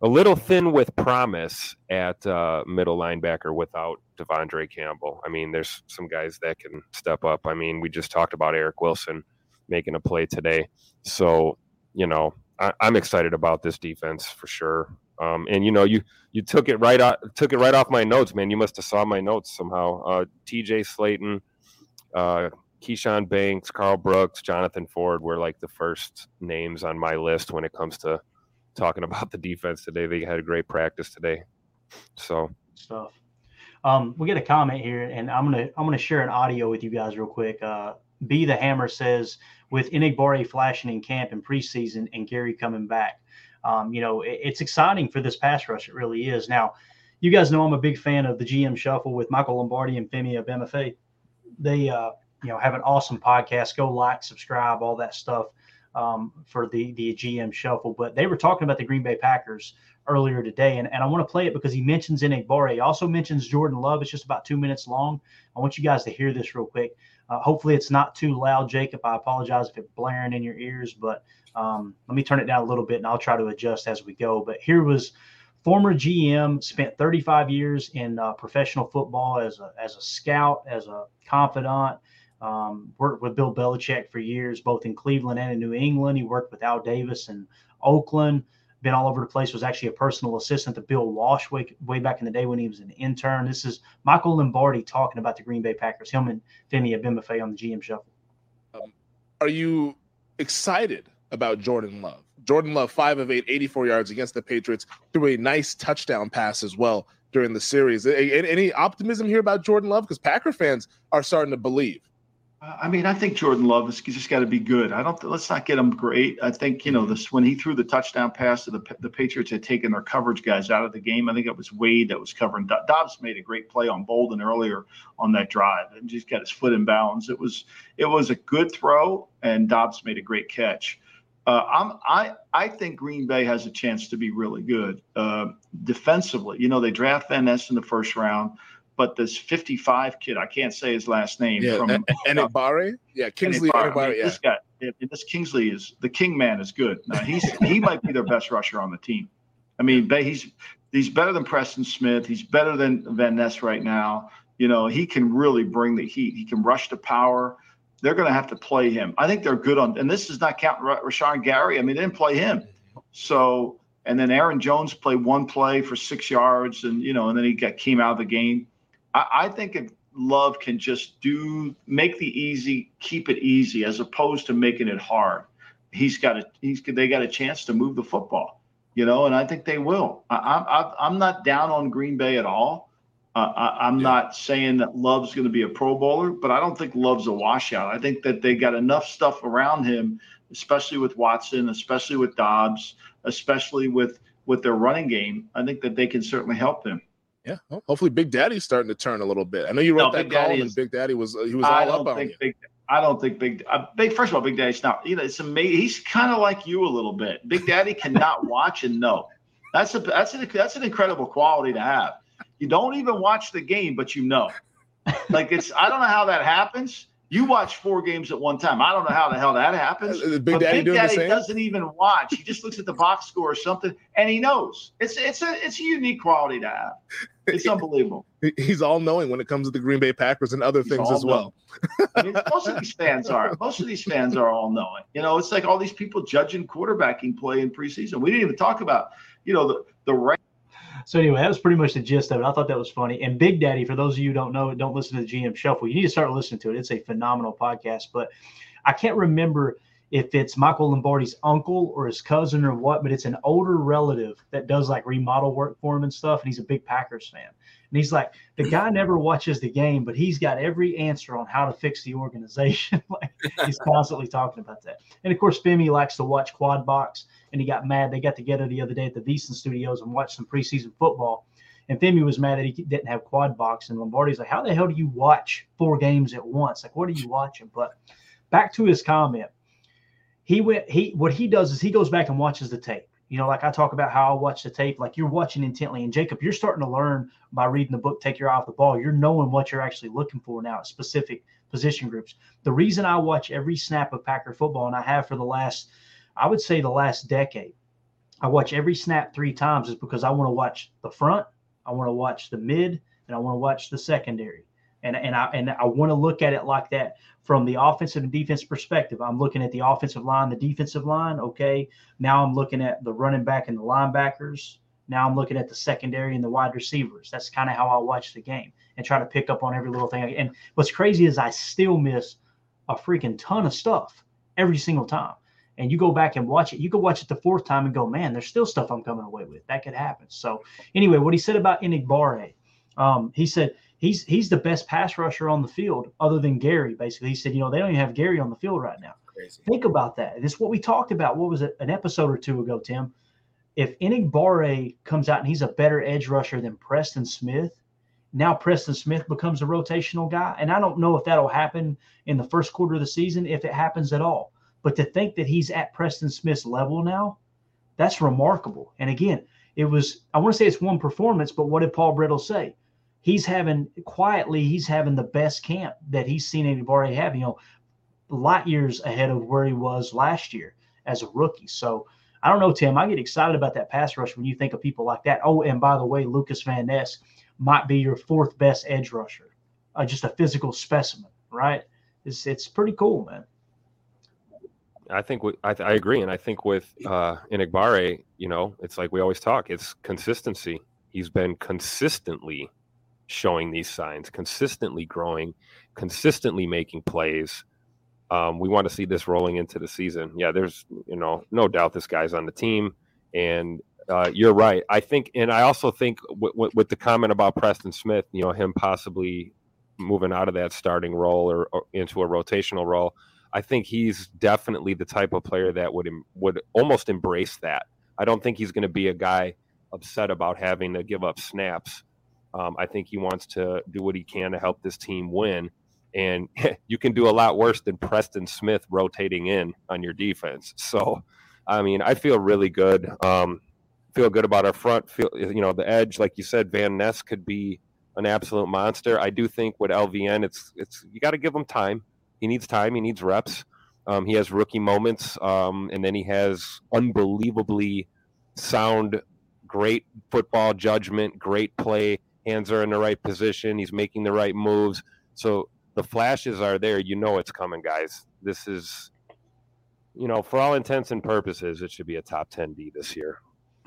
a little thin with promise at uh, middle linebacker without De'Vondre Campbell. I mean, there's some guys that can step up. I mean, we just talked about Eric Wilson making a play today, so you know I, am excited about this defense for sure. Um, and you know, you you took it right out, took it right off my notes, man. You must have saw my notes somehow. Uh, T.J. Slaton, uh, Keshawn Banks, Karl Brooks, Jonathan Ford were like the first names on my list when it comes to talking [LAUGHS] about the defense today. They had a great practice today. So stuff. Um, we get a comment here, and I'm gonna I'm gonna share an audio with you guys real quick. Uh, B the Hammer says with Enagbare flashing in camp and preseason and Gary coming back. Um, you know, it, it's exciting for this pass rush. It really is. Now, you guys know I'm a big fan of the GM Shuffle with Michael Lombardi and Femi of MFA. They, uh, you know, have an awesome podcast. Go like, subscribe, all that stuff um, for the the GM Shuffle. But they were talking about the Green Bay Packers earlier today, and, and I want to play it because he mentions Enagbare. He also mentions Jordan Love. It's just about two minutes long. I want you guys to hear this real quick. Uh, hopefully, it's not too loud, Jacob. I apologize if it's blaring in your ears, but um, let me turn it down a little bit and I'll try to adjust as we go. But here was former GM, spent 35 years in uh, professional football as a, as a scout, as a confidant. Um, worked with Bill Belichick for years, both in Cleveland and in New England. He worked with Al Davis in Oakland been all over the place, was actually a personal assistant to Bill Walsh way, way back in the day when he was an intern. This is Michael Lombardi talking about the Green Bay Packers, him and Femi Abebefe on the GM Shuffle. Um, are you excited about Jordan Love? Jordan Love, 5 of 8, 84 yards against the Patriots, threw a nice touchdown pass as well during the series. Any optimism here about Jordan Love? Because Packer fans are starting to believe. I mean, I think Jordan Love has just got to be good. I don't. Let's not get him great. I think you know this when he threw the touchdown pass to the the Patriots had taken their coverage guys out of the game. I think it was Wade that was covering. Doubs made a great play on Bolden earlier on that drive and just got his foot in bounds. It was it was a good throw, and Doubs made a great catch. Uh, I'm I I think Green Bay has a chance to be really good uh, defensively. You know, they draft Van Ness in the first round but this 55 kid, I can't say his last name. Yeah, from Enagbare. [LAUGHS] Yeah, Kingsley Enagbare. Yeah. This guy, this Kingsley is the King man is good. Now he's [LAUGHS] he might be their best rusher on the team. I mean, he's he's better than Preston Smith. He's better than Van Ness right now. You know, he can really bring the heat. He can rush the power. They're going to have to play him. I think they're good on, and this is not counting Rashan Gary. I mean, they didn't play him. So, and then Aaron Jones played one play for six yards, and you know, and then he got came out of the game. I, I think if Love can just do make the easy, keep it easy, as opposed to making it hard. He's got a he's they got a chance to move the football, you know, and I think they will. I, I, I'm not down on Green Bay at all. Uh, I, am yeah. not saying that Love's going to be a Pro Bowler, but I don't think Love's a washout. I think that they got enough stuff around him, especially with Watson, especially with Doubs, especially with with their running game. I think that they can certainly help him. Yeah, well, hopefully Big Daddy's starting to turn a little bit. I know you wrote no, that Big column, and Big Daddy was he was I all up on you. Big, I don't think Big, uh, Big. First of all, Big Daddy's not. You know, it's amazing. He's kind of like you a little bit. Big Daddy cannot [LAUGHS] watch and know. That's a that's a that's an incredible quality to have. You don't even watch the game, but you know. Like it's I don't know how that happens. You watch four games at one time. I don't know how the hell that happens. Uh, Big but Daddy Big Daddy doesn't even watch. He just looks at the box score or something, and he knows. It's it's a it's a unique quality to have. It's unbelievable. He's all knowing when it comes to the Green Bay Packers and other He's things as well. I mean, most of these fans are. Most of these fans are all knowing. You know, it's like all these people judging quarterbacking play in preseason. We didn't even talk about, you know, the the rank. So anyway, that was pretty much the gist of it. I thought that was funny. And Big Daddy, for those of you who don't know, don't listen to the GM Shuffle. You need to start listening to it. It's a phenomenal podcast. But I can't remember if it's Michael Lombardi's uncle or his cousin or what, but it's an older relative that does like remodel work for him and stuff. And he's a big Packers fan. And he's like, the guy never watches the game, but he's got every answer on how to fix the organization. [LAUGHS] like he's constantly talking about that. And of course, Femi likes to watch quad box, and he got mad. They got together the other day at the Beeson Studios and watched some preseason football. And Femi was mad that he didn't have quad box. And Lombardi's like, How the hell do you watch four games at once? Like, what are you watching? But back to his comment. He went, he what he does is he goes back and watches the tape. You know, like I talk about how I watch the tape, like you're watching intently. And Jacob, you're starting to learn by reading the book, Take Your Eye Off the Ball. You're knowing what you're actually looking for now at specific position groups. The reason I watch every snap of Packer football, and I have for the last, I would say the last decade, I watch every snap three times is because I want to watch the front, I want to watch the mid, and I want to watch the secondary. And, and I and I want to look at it like that from the offensive and defense perspective. I'm looking at the offensive line, the defensive line. Okay. Now I'm looking at the running back and the linebackers. Now I'm looking at the secondary and the wide receivers. That's kind of how I watch the game and try to pick up on every little thing. And what's crazy is I still miss a freaking ton of stuff every single time. And you go back and watch it. You can watch it the fourth time and go, man, there's still stuff I'm coming away with. That could happen. So anyway, what he said about Enagbare, um, he said he's he's the best pass rusher on the field other than Gary. Basically, he said, you know, they don't even have Gary on the field right now. Crazy. Think about that. This is what we talked about. What was it? An episode or two ago, Tim. If Enagbare comes out and he's a better edge rusher than Preston Smith, now Preston Smith becomes a rotational guy. And I don't know if that'll happen in the first quarter of the season, if it happens at all. But to think that he's at Preston Smith's level now, that's remarkable. And again, it was, I want to say it's one performance, but what did Paul Bretl say? He's having quietly, he's having the best camp that he's seen anybody have, you know, light years ahead of where he was last year as a rookie. So I don't know, Tim. I get excited about that pass rush when you think of people like that. Oh, and by the way, Lucas Van Ness might be your fourth best edge rusher, uh, just a physical specimen, right? It's it's pretty cool, man. I think we, I, I agree, and I think with uh, Enagbare, you know, it's like we always talk. It's consistency. He's been consistently showing these signs, consistently growing, consistently making plays. Um, we want to see this rolling into the season. Yeah, there's you know no doubt this guy's on the team, and uh, you're right. I think, and I also think w- w- with the comment about Preston Smith, you know, him possibly moving out of that starting role or, or into a rotational role. I think he's definitely the type of player that would em- would almost embrace that. I don't think he's going to be a guy upset about having to give up snaps. Um, I think he wants to do what he can to help this team win. And [LAUGHS] you can do a lot worse than Preston Smith rotating in on your defense. So, I mean, I feel really good. Um, feel good about our front. Feel you know the edge, like you said, Van Ness could be an absolute monster. I do think with LVN, it's it's you got to give him time. He needs time. He needs reps. Um, he has rookie moments, um, and then he has unbelievably sound, great football judgment, great play. Hands are in the right position. He's making the right moves. So the flashes are there. You know it's coming, guys. This is, you know, for all intents and purposes, it should be a top 10 D this year.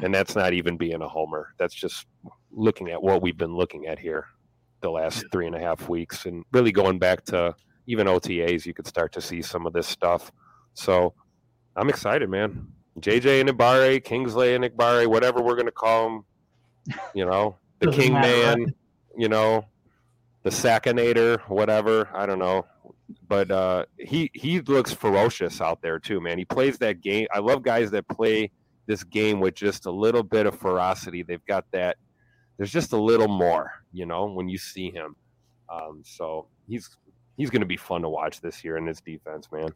And that's not even being a homer. That's just looking at what we've been looking at here the last three and a half weeks and really going back to even OTAs, you could start to see some of this stuff. So I'm excited, man. JJ and Ibare, Kingsley and Igbare, whatever we're going to call him, you know, the Doesn't King matter, Man, you know, the Sackinator, whatever. I don't know. But uh, he he looks ferocious out there too, man. He plays that game. I love guys that play this game with just a little bit of ferocity. They've got that. There's just a little more, you know, when you see him. Um, so he's he's going to be fun to watch this year in his defense, man.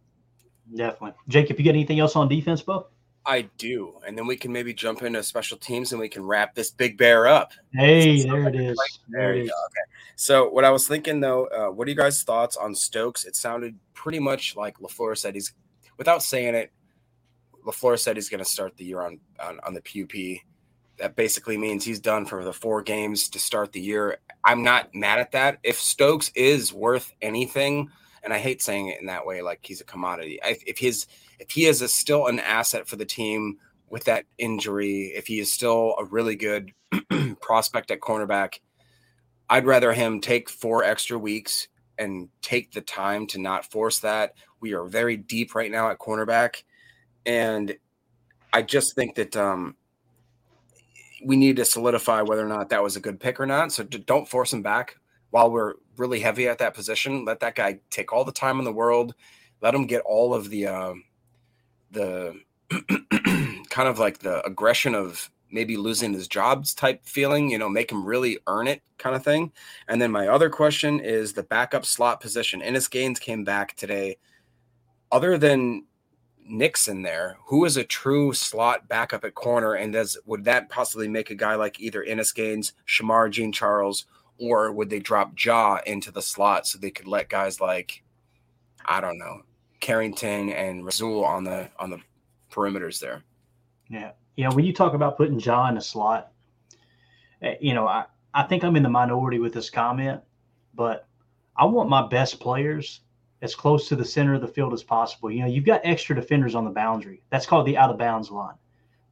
Definitely. Jake, if you got anything else on defense, Bo? I do, and then we can maybe jump into special teams and we can wrap this big bear up. Hey, there it is. There you go. Okay. So what I was thinking though, uh, what are you guys' thoughts on Stokes? It sounded pretty much like Lafleur said he's, without saying it, Lafleur said he's going to start the year on, on on the PUP. That basically means he's done for the four games to start the year. I'm not mad at that. If Stokes is worth anything, and I hate saying it in that way, like he's a commodity. I, if his if he is a, still an asset for the team with that injury, if he is still a really good [CLEARS THROAT] prospect at cornerback, I'd rather him take four extra weeks and take the time to not force that. We are very deep right now at cornerback, and I just think that um, we need to solidify whether or not that was a good pick or not. So don't force him back while we're really heavy at that position. Let that guy take all the time in the world. Let him get all of the um, the [CLEARS THROAT] kind of like the aggression of maybe losing his jobs type feeling, you know, make him really earn it kind of thing. And then my other question is the backup slot position. Innis Gaines came back today. Other than Nixon there, who is a true slot backup at corner? And does would that possibly make a guy like either Innis Gaines, Shemar Jean Charles, or would they drop Jaw into the slot so they could let guys like I don't know, Carrington and Rasul on the on the perimeters there. Yeah, know when you talk about putting John in a slot, eh, you know I I think I'm in the minority with this comment, but I want my best players as close to the center of the field as possible. You know you've got extra defenders on the boundary. That's called the out of bounds line.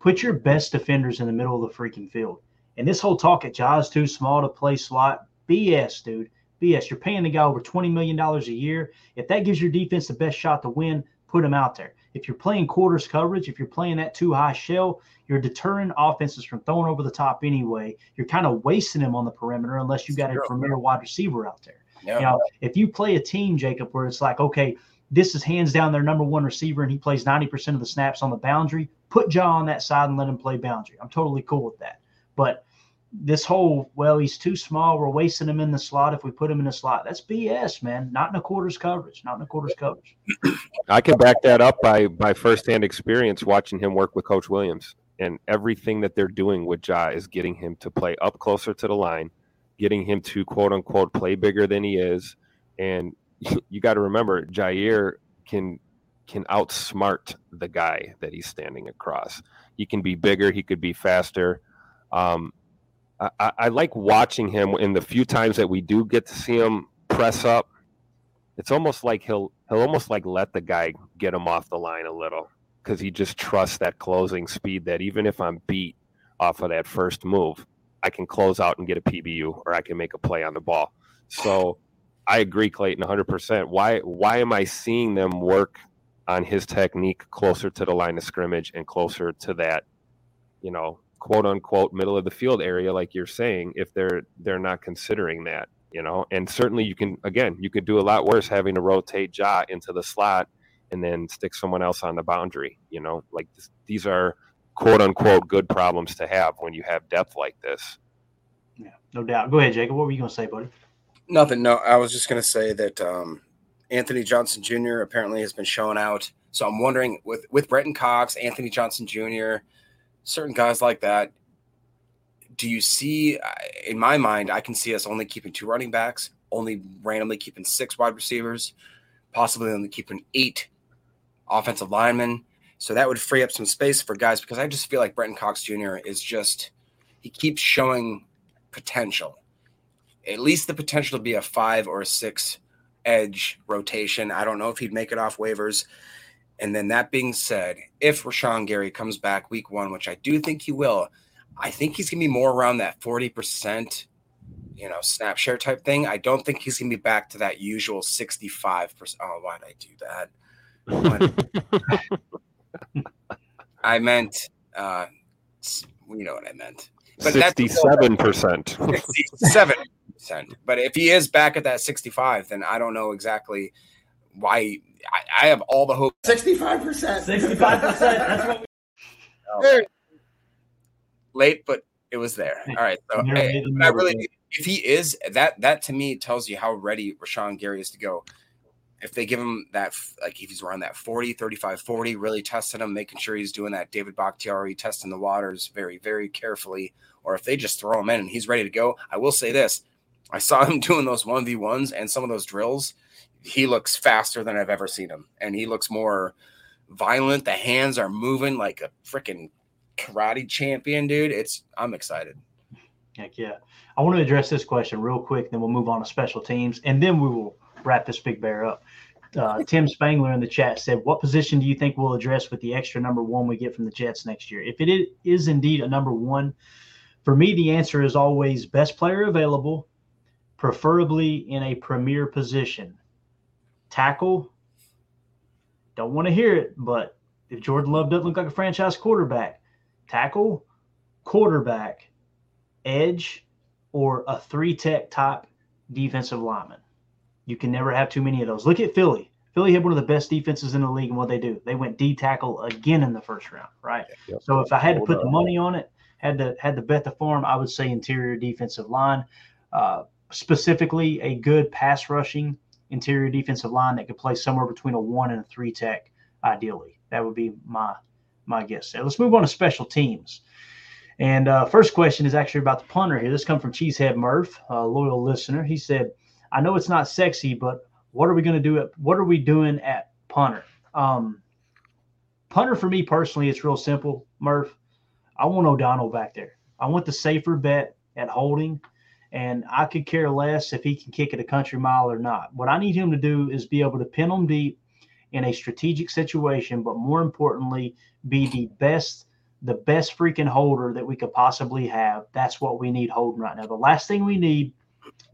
Put your best defenders in the middle of the freaking field. And this whole talk at Jaws too small to play slot, BS, dude. BS. You're paying the guy over $20 million a year. If that gives your defense the best shot to win, put him out there. If you're playing quarters coverage, if you're playing that too high shell, you're deterring offenses from throwing over the top anyway. You're kind of wasting him on the perimeter unless you got a premier wide receiver out there. Yeah. Know, if you play a team, Jacob, where it's like, okay, this is hands down their number one receiver and he plays 90% of the snaps on the boundary, put Jaw on that side and let him play boundary. I'm totally cool with that. But this whole well he's too small we're wasting him in the slot if we put him in the slot. That's bs man. Not in a quarters coverage not in a quarters coverage. [CLEARS THROAT] I can back that up by by firsthand experience watching him work with coach williams and everything that they're doing with ja is getting him to play up closer to the line getting him to quote unquote play bigger than he is and [LAUGHS] you got to remember Jaire can can outsmart the guy that he's standing across. He can be bigger he could be faster um, I, I like watching him in the few times that we do get to see him press up. It's almost like he'll he'll almost like let the guy get him off the line a little because he just trusts that closing speed that even if I'm beat off of that first move, I can close out and get a PBU or I can make a play on the ball. So I agree, Clayton, 100%. Why why am I seeing them work on his technique closer to the line of scrimmage and closer to that, you know, quote unquote middle of the field area like you're saying if they're they're not considering that you know? And certainly you can again you could do a lot worse having to rotate Ja into the slot and then stick someone else on the boundary you know? Like this, these are quote unquote good problems to have when you have depth like this. Yeah no doubt. Go ahead jacob. What were you going to say buddy? Nothing. No i was just going to say that um, anthony johnson jr apparently has been shown out. So i'm wondering with with brenton cox anthony johnson jr certain guys like that. Do you see, in my mind, I can see us only keeping two running backs, only randomly keeping six wide receivers, possibly only keeping eight offensive linemen. So that would free up some space for guys because I just feel like Brenton Cox Jr. is just, he keeps showing potential, at least the potential to be a five or a six edge rotation. I don't know if he'd make it off waivers. And then that being said, if Rashan Gary comes back week one, which I do think he will, I think he's gonna be more around that 40%, you know, snap share type thing. I don't think he's gonna be back to that usual 65%. Oh, why did I do that? [LAUGHS] I meant uh you know what I meant. But 67%. 67%. [LAUGHS] But if he is back at that 65, then I don't know exactly why I, I have all the hope. Sixty-five percent. Sixty-five percent. That's what. We- oh. Late, but it was there. All right. So I, I really, if he is that, that to me tells you how ready Rashan Gary is to go. if they give him that, like if he's around that 40, 35, 40, really testing him, making sure he's doing that David Bakhtiari testing the waters very, very carefully, or if they just throw him in and he's ready to go. I will say this I saw him [LAUGHS] doing those 1v1s and some of those drills. He looks faster than I've ever seen him, and he looks more violent. The hands are moving like a freaking karate champion, dude. It's I'm excited. Heck yeah. I want to address this question real quick, then we'll move on to special teams, and then we will wrap this big bear up. Uh, Tim Spangler in the chat said, What position do you think we'll address with the extra number one we get from the Jets next year? If it is indeed a number one, for me, the answer is always best player available, preferably in a premier position. Tackle, don't want to hear it, but if Jordan Love doesn't look like a franchise quarterback, tackle, quarterback, edge, or a three tech type defensive lineman. You can never have too many of those. Look at Philly. Philly had one of the best defenses in the league, and what they do, they went D tackle again in the first round, right? Yep. So if I had to put the money on it, had to had to bet the farm, I would say interior defensive line, uh, specifically a good pass rushing interior defensive line that could play somewhere between a one and a three tech, ideally. That would be my my guess. So let's move on to special teams. And uh, first question is actually about the punter here. This comes from Cheesehead Murph, a loyal listener. He said, "I know it's not sexy, but what are we going to do? At, what are we doing at punter? Um, punter for me personally, it's real simple, Murph. I want O'Donnell back there. I want the safer bet at holding, and I could care less if he can kick it a country mile or not. What I need him to do is be able to pin them deep in a strategic situation, but more importantly, be the best the best freaking holder that we could possibly have. That's what we need holding right now. The last thing we need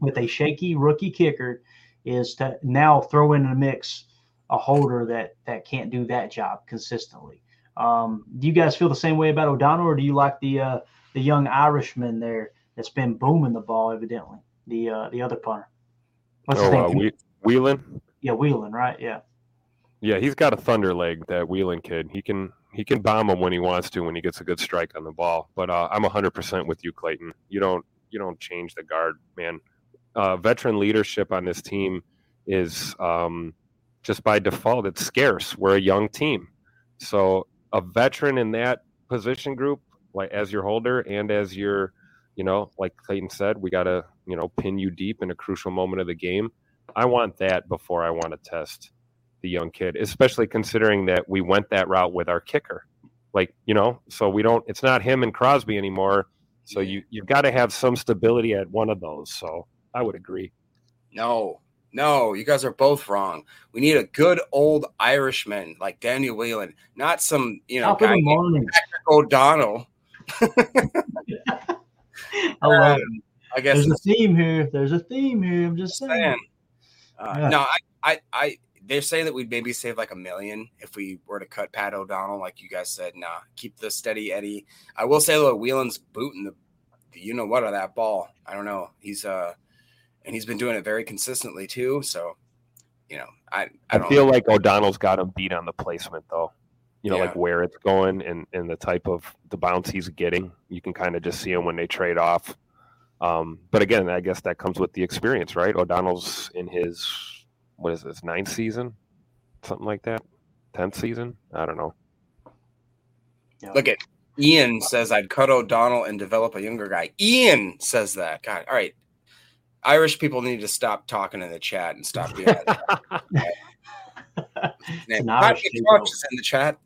with a shaky rookie kicker is to now throw in the mix a holder that that can't do that job consistently. Um, do you guys feel the same way about O'Donnell, or do you like the uh, the young Irishman there that's been booming the ball evidently? The uh, the other punter. What's oh, his name? Uh, we-. Yeah, Whelan, right? Yeah. Yeah, he's got a thunder leg. That Whelan kid. He can he can bomb him when he wants to when he gets a good strike on the ball. But uh, I'm 100% with you, Clayton. You don't you don't change the guard, man. Uh, veteran leadership on this team is um, just by default it's scarce. We're a young team, so a veteran in that position group, like as your holder and as your, you know, like Clayton said, we got to you know pin you deep in a crucial moment of the game. I want that before I want to test the young kid, especially considering that we went that route with our kicker. Like, you know, so we don't it's not him and Crosby anymore. So you you've got to have some stability at one of those. So I would agree. No, no, you guys are both wrong. We need a good old Irishman like Daniel Whelan, not some, you know, guy Patrick O'Donnell. [LAUGHS] I love it. I guess there's a theme here. There's a theme here. I'm just saying. Uh, yeah. No, I, I, I, they're saying that we'd maybe save like a million if we were to cut Pat O'Donnell, like you guys said. Nah, keep the steady Eddie. I will say though, Whelan's booting the, you know what, of that ball. I don't know. He's uh, and he's been doing it very consistently too. So, you know, I I, I feel know. like O'Donnell's got him beat on the placement though. You know, yeah. like where it's going and and the type of the bounce he's getting. You can kind of just see him when they trade off. Um, but again, I guess that comes with the experience, right? O'Donnell's in his what is this ninth season, something like that, tenth season. I don't know. Look at Ian says I'd cut O'Donnell and develop a younger guy. Ian says that. God, all right. Irish people need to stop talking in the chat and stop being. [LAUGHS] in the chat.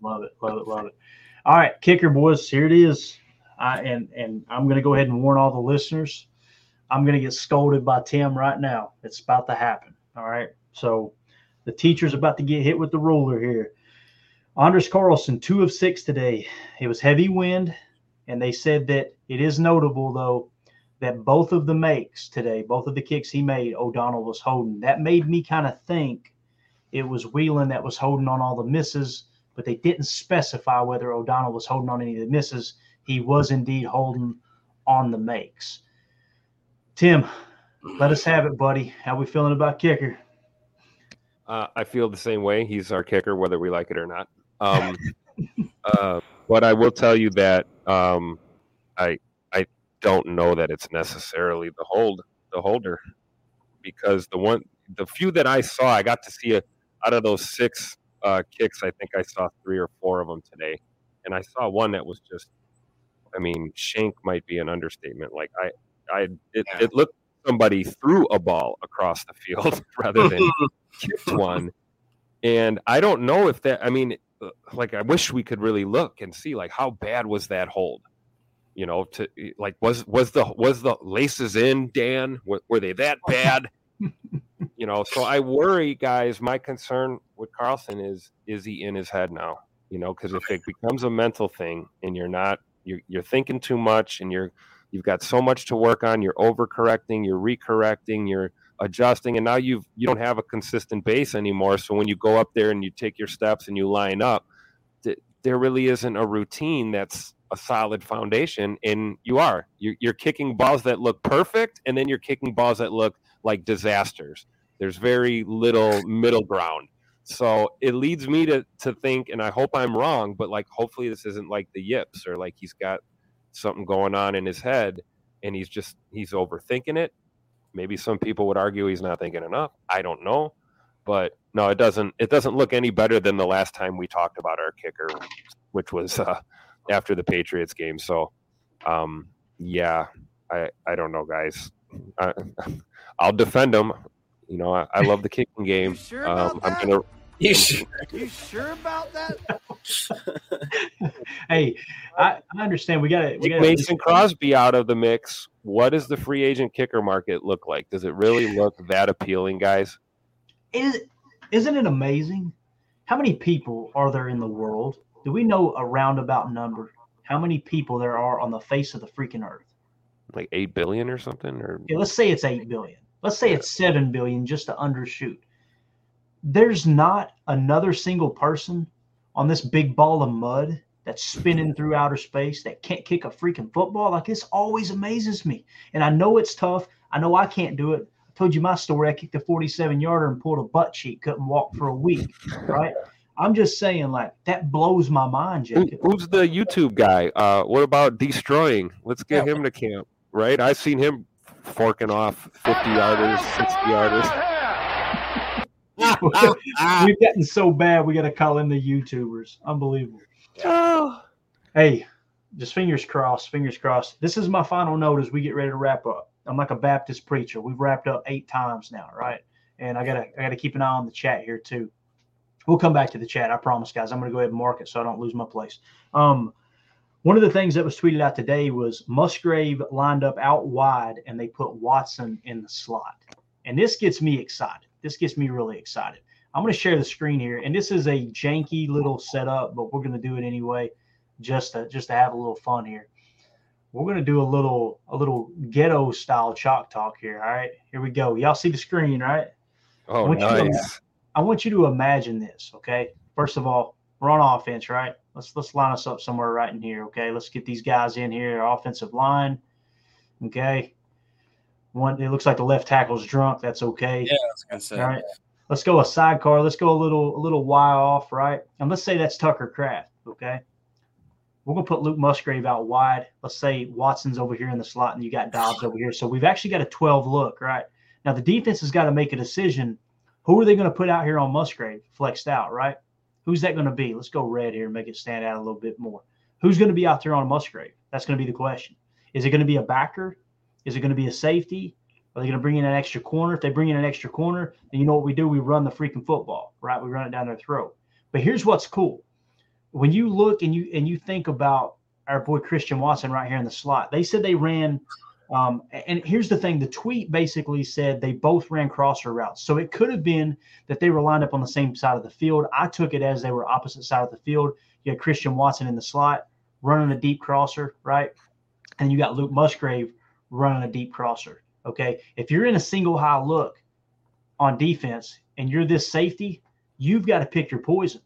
Love it, love it, love it. All right, kicker boys, here it is. I and and I'm going to go ahead and warn all the listeners. I'm going to get scolded by Tim right now. It's about to happen. All right. So the teacher's about to get hit with the ruler here. Anders Carlson, two of six today. It was heavy wind, and they said that it is notable, though, that both of the makes today, both of the kicks he made, O'Donnell was holding. That made me kind of think it was Whelan that was holding on all the misses, but they didn't specify whether O'Donnell was holding on any of the misses. He was indeed holding on the makes. Tim, let us have it, buddy. How we feeling about kicker? Uh, I feel the same way. He's our kicker, whether we like it or not. Um, [LAUGHS] uh, but I will tell you that um, I I don't know that it's necessarily the hold the holder because the one the few that I saw, I got to see a, out of those six uh, kicks. I think I saw three or four of them today, and I saw one that was just. I mean, shank might be an understatement. Like I, I, it, Yeah. it looked somebody threw a ball across the field [LAUGHS] rather than [LAUGHS] kicked one. And I don't know if that. I mean, uh, like I wish we could really look and see like how bad was that hold. You know, to like was was the was the laces in Dan? Were, were they that bad? [LAUGHS] you know, so I worry, guys. My concern with Carlson is is he in his head now? You know, because if it becomes a mental thing and you're not you're you're thinking too much and you're you've got so much to work on, you're overcorrecting, you're recorrecting, you're adjusting, and now you've you don't have a consistent base anymore. So when you go up there and you take your steps and you line up, th- there really isn't a routine that's a solid foundation. And you are you're, you're kicking balls that look perfect, and then you're kicking balls that look like disasters. There's very little middle ground. So it leads me to to think, and I hope I'm wrong, but like hopefully this isn't like the yips or like he's got something going on in his head and he's just he's overthinking it. Maybe some people would argue he's not thinking enough. I don't know. But no, it doesn't it doesn't look any better than the last time we talked about our kicker, which was uh, after the Patriots game. So um yeah, I I don't know guys. I, [LAUGHS] I'll defend him. You know, I, I love the kicking game. sure about um, I'm that? gonna You should- You sure about that? [LAUGHS] Hey, I, I understand. We got to. We Mason Crosby out of the mix. What does the free agent kicker market look like? Does it really look that appealing, guys? Is isn't it amazing? How many people are there in the world? Do we know a roundabout number? How many people there are on the face of the freaking earth? Like eight billion or something? Or Okay, let's say it's eight billion. Let's say it's seven billion just to undershoot. There's not another single person on this big ball of mud that's spinning through outer space that can't kick a freaking football. Like this always amazes me. And I know it's tough. I know I can't do it. I told you my story. I kicked a 47 yarder and pulled a butt cheek, couldn't walk for a week. Right. I'm just saying, like, that blows my mind, Who, Jacob. who's the YouTube guy? Uh, what about destroying? Let's get him to camp, right? I've seen him forking off 50 yarders, 60 yarders. [LAUGHS] We've gotten so bad, we got to call in the YouTubers. Unbelievable. Oh. [SIGHS] Hey, just fingers crossed, fingers crossed. This is my final note as we get ready to wrap up. I'm like a Baptist preacher. We've wrapped up eight times now, right? And I gotta I gotta keep an eye on the chat here too. We'll come back to the chat. I promise, guys. I'm gonna go ahead and mark it so I don't lose my place. Um, one of the things that was tweeted out today was Musgrave lined up out wide and they put Watson in the slot. And this gets me excited. This gets me really excited. I'm going to share the screen here, and this is a janky little setup, but we're going to do it anyway, just to just to have a little fun here. We're going to do a little a little ghetto style chalk talk here. All right, here we go. Y'all see the screen, right? Oh, I you to nice. I want you to imagine this. Okay, first of all, we're on offense, right? Let's let's line us up somewhere right in here. Okay, let's get these guys in here. Offensive line. Okay. One, it looks like the left tackle's drunk. That's okay. Yeah, I was gonna say. All right. Let's go a sidecar. Let's go a little a little Y off, right? And let's say that's Tucker Kraft. Okay. We're gonna put Luke Musgrave out wide. Let's say Watson's over here in the slot and you got Doubs over here. So we've actually got a 12 look, right? Now the defense has got to make a decision. Who are they going to put out here on Musgrave, flexed out, right? Who's that going to be? Let's go red here and make it stand out a little bit more. Who's going to be out there on Musgrave? That's going to be the question. Is it going to be a backer? Is it going to be a safety? Are they going to bring in an extra corner? If they bring in an extra corner, then you know what we do? We run the freaking football, right? We run it down their throat. But here's what's cool. When you look and you and you think about our boy Christian Watson right here in the slot, they said they ran. Um, and here's the thing: the tweet basically said they both ran crosser routes. So it could have been that they were lined up on the same side of the field. I took it as they were opposite side of the field. You had Christian Watson in the slot running a deep crosser, right? And you got Luke Musgrave running a deep crosser. Okay. If you're in a single high look on defense and you're this safety, you've got to pick your poison.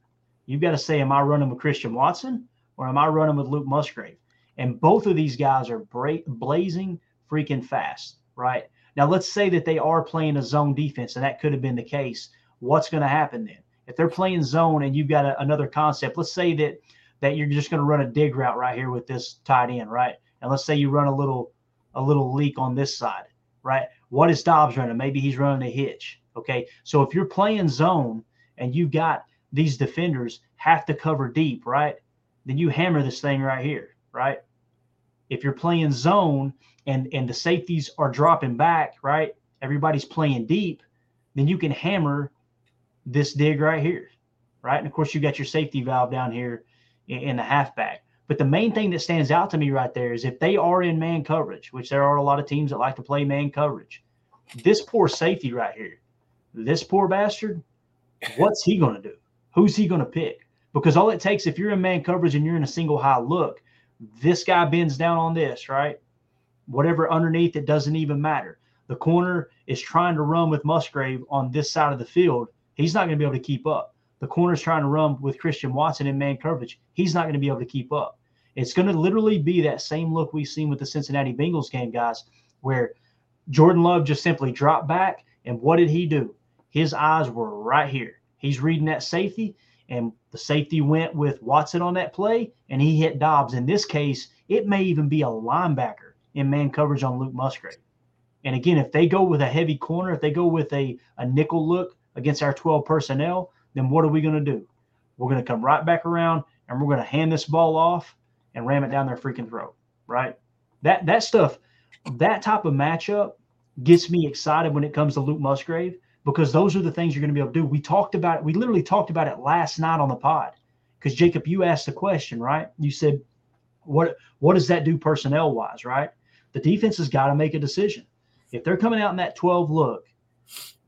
You've got to say, Am I running with Christian Watson or am I running with Luke Musgrave? And both of these guys are bra- blazing freaking fast, right? Now, let's say that they are playing a zone defense, and that could have been the case. What's going to happen then? If they're playing zone and you've got a, another concept, let's say that that you're just going to run a dig route right here with this tight end, right? And let's say you run a little a little leak on this side, right? What is Doubs running? Maybe he's running a hitch. Okay. So if you're playing zone and you've got these defenders have to cover deep, right? Then you hammer this thing right here, right? If you're playing zone and and the safeties are dropping back, right? Everybody's playing deep, then you can hammer this dig right here, right? And of course, you got your safety valve down here in, in the halfback. But the main thing that stands out to me right there is if they are in man coverage, which there are a lot of teams that like to play man coverage, this poor safety right here, this poor bastard, what's he going to do? Who's he going to pick? Because all it takes, if you're in man coverage and you're in a single high look, this guy bends down on this, right? Whatever underneath, it doesn't even matter. The corner is trying to run with Musgrave on this side of the field. He's not going to be able to keep up. The corner is trying to run with Christian Watson in man coverage. He's not going to be able to keep up. It's going to literally be that same look we've seen with the Cincinnati Bengals game, guys, where Jordan Love just simply dropped back. And what did he do? His eyes were right here. He's reading that safety, and the safety went with Watson on that play, and he hit Doubs. In this case, it may even be a linebacker in man coverage on Luke Musgrave. And again, if they go with a heavy corner, if they go with a, a nickel look against our 12 personnel, then what are we going to do? We're going to come right back around and we're going to hand this ball off and ram it down their freaking throat, right? That that stuff, that type of matchup gets me excited when it comes to Luke Musgrave because those are the things you're going to be able to do. We talked about it. We literally talked about it last night on the pod because Jacob, you asked the question, right? You said, "What what does that do personnel wise?" Right? The defense has got to make a decision. If they're coming out in that 12 look,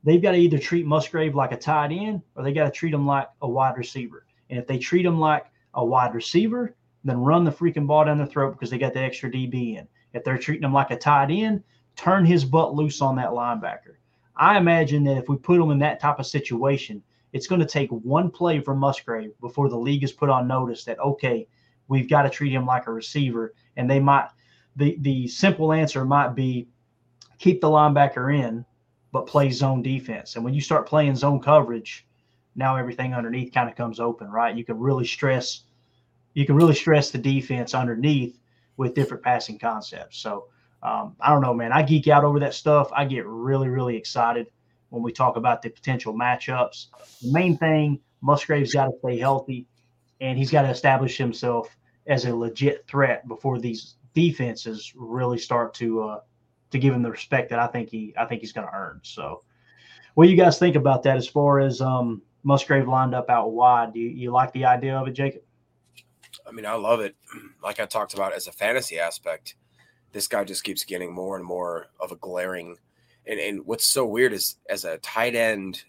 they've got to either treat Musgrave like a tight end or they got to treat him like a wide receiver. And if they treat him like a wide receiver, then run the freaking ball down their throat because they got the extra DB in. If they're treating him like a tight end, turn his butt loose on that linebacker. I imagine that if we put him in that type of situation, it's going to take one play from Musgrave before the league is put on notice that okay, we've got to treat him like a receiver, and they might. The the simple answer might be keep the linebacker in, but play zone defense. And when you start playing zone coverage, now everything underneath kind of comes open, right? You can really stress, you can really stress the defense underneath with different passing concepts. So um, I don't know, man. I geek out over that stuff. I get really, really excited when we talk about the potential matchups. The main thing, Musgrave's got to stay healthy, and he's got to establish himself as a legit threat before these defenses really start to uh, to give him the respect that I think he I think he's going to earn. So, what do you guys think about that as far as um, Musgrave lined up out wide? Do you, you like the idea of it, Jacob? I mean, I love it. [CLEARS THROAT] Like I talked about as a fantasy aspect, this guy just keeps getting more and more of a glaring. And, and what's so weird is as a tight end,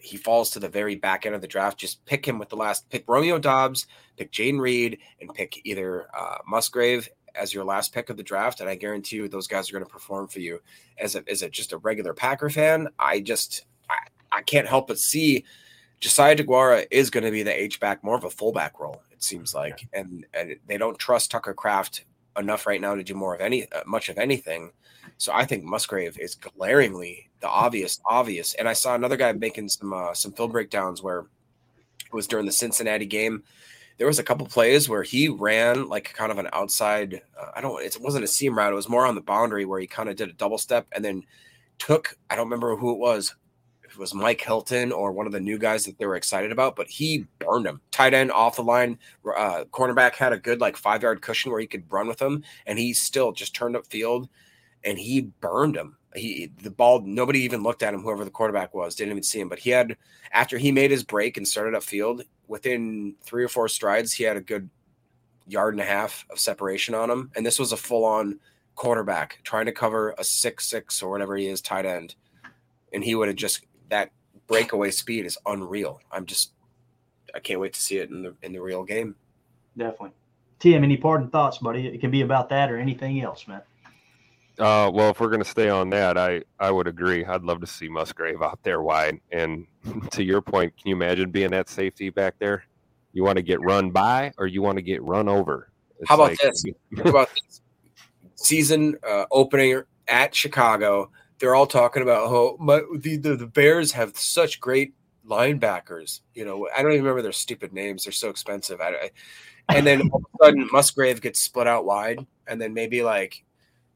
he falls to the very back end of the draft. Just pick him with the last pick Romeo Doubs, pick Jayden Reed, and pick either uh, Musgrave as your last pick of the draft. And I guarantee you those guys are going to perform for you. As a, as a just a regular Packer fan, I just I, I can't help but see Josiah DeGuara is going to be the H back, more of a fullback role. It seems like, and and they don't trust Tucker Kraft enough right now to do more of any uh, much of anything. So I think Musgrave is glaringly the obvious obvious. And I saw another guy making some uh, some film breakdowns where it was during the Cincinnati game. There was a couple plays where he ran like kind of an outside. Uh, I don't. It wasn't a seam route. It was more on the boundary where he kind of did a double step and then took. I don't remember who it was it was Mike Hilton or one of the new guys that they were excited about, but he burned him. Tight end off the line, uh, cornerback had a good like five yard cushion where he could run with him, and he still just turned up field and he burned him. He the ball, nobody even looked at him. Whoever the quarterback was didn't even see him, but he had after he made his break and started up field within three or four strides, he had a good yard and a half of separation on him, and this was a full on quarterback trying to cover a six six or whatever he is tight end, and he would have just that breakaway speed is unreal. I'm just I can't wait to see it in the in the real game. Definitely. Tim, any parting thoughts, buddy? It can be about that or anything else, man. Uh, well, if we're going to stay on that, I, I would agree. I'd love to see Musgrave out there wide. And [LAUGHS] to your point, can you imagine being that safety back there? You want to get run by or you want to get run over? It's How about like, this? How about this? Season uh, opening at Chicago they're all talking about how my, the, the, the Bears have such great linebackers. You know, I don't even remember their stupid names; they're so expensive. I, I, and then all of a sudden, [LAUGHS] Musgrave gets split out wide, and then maybe like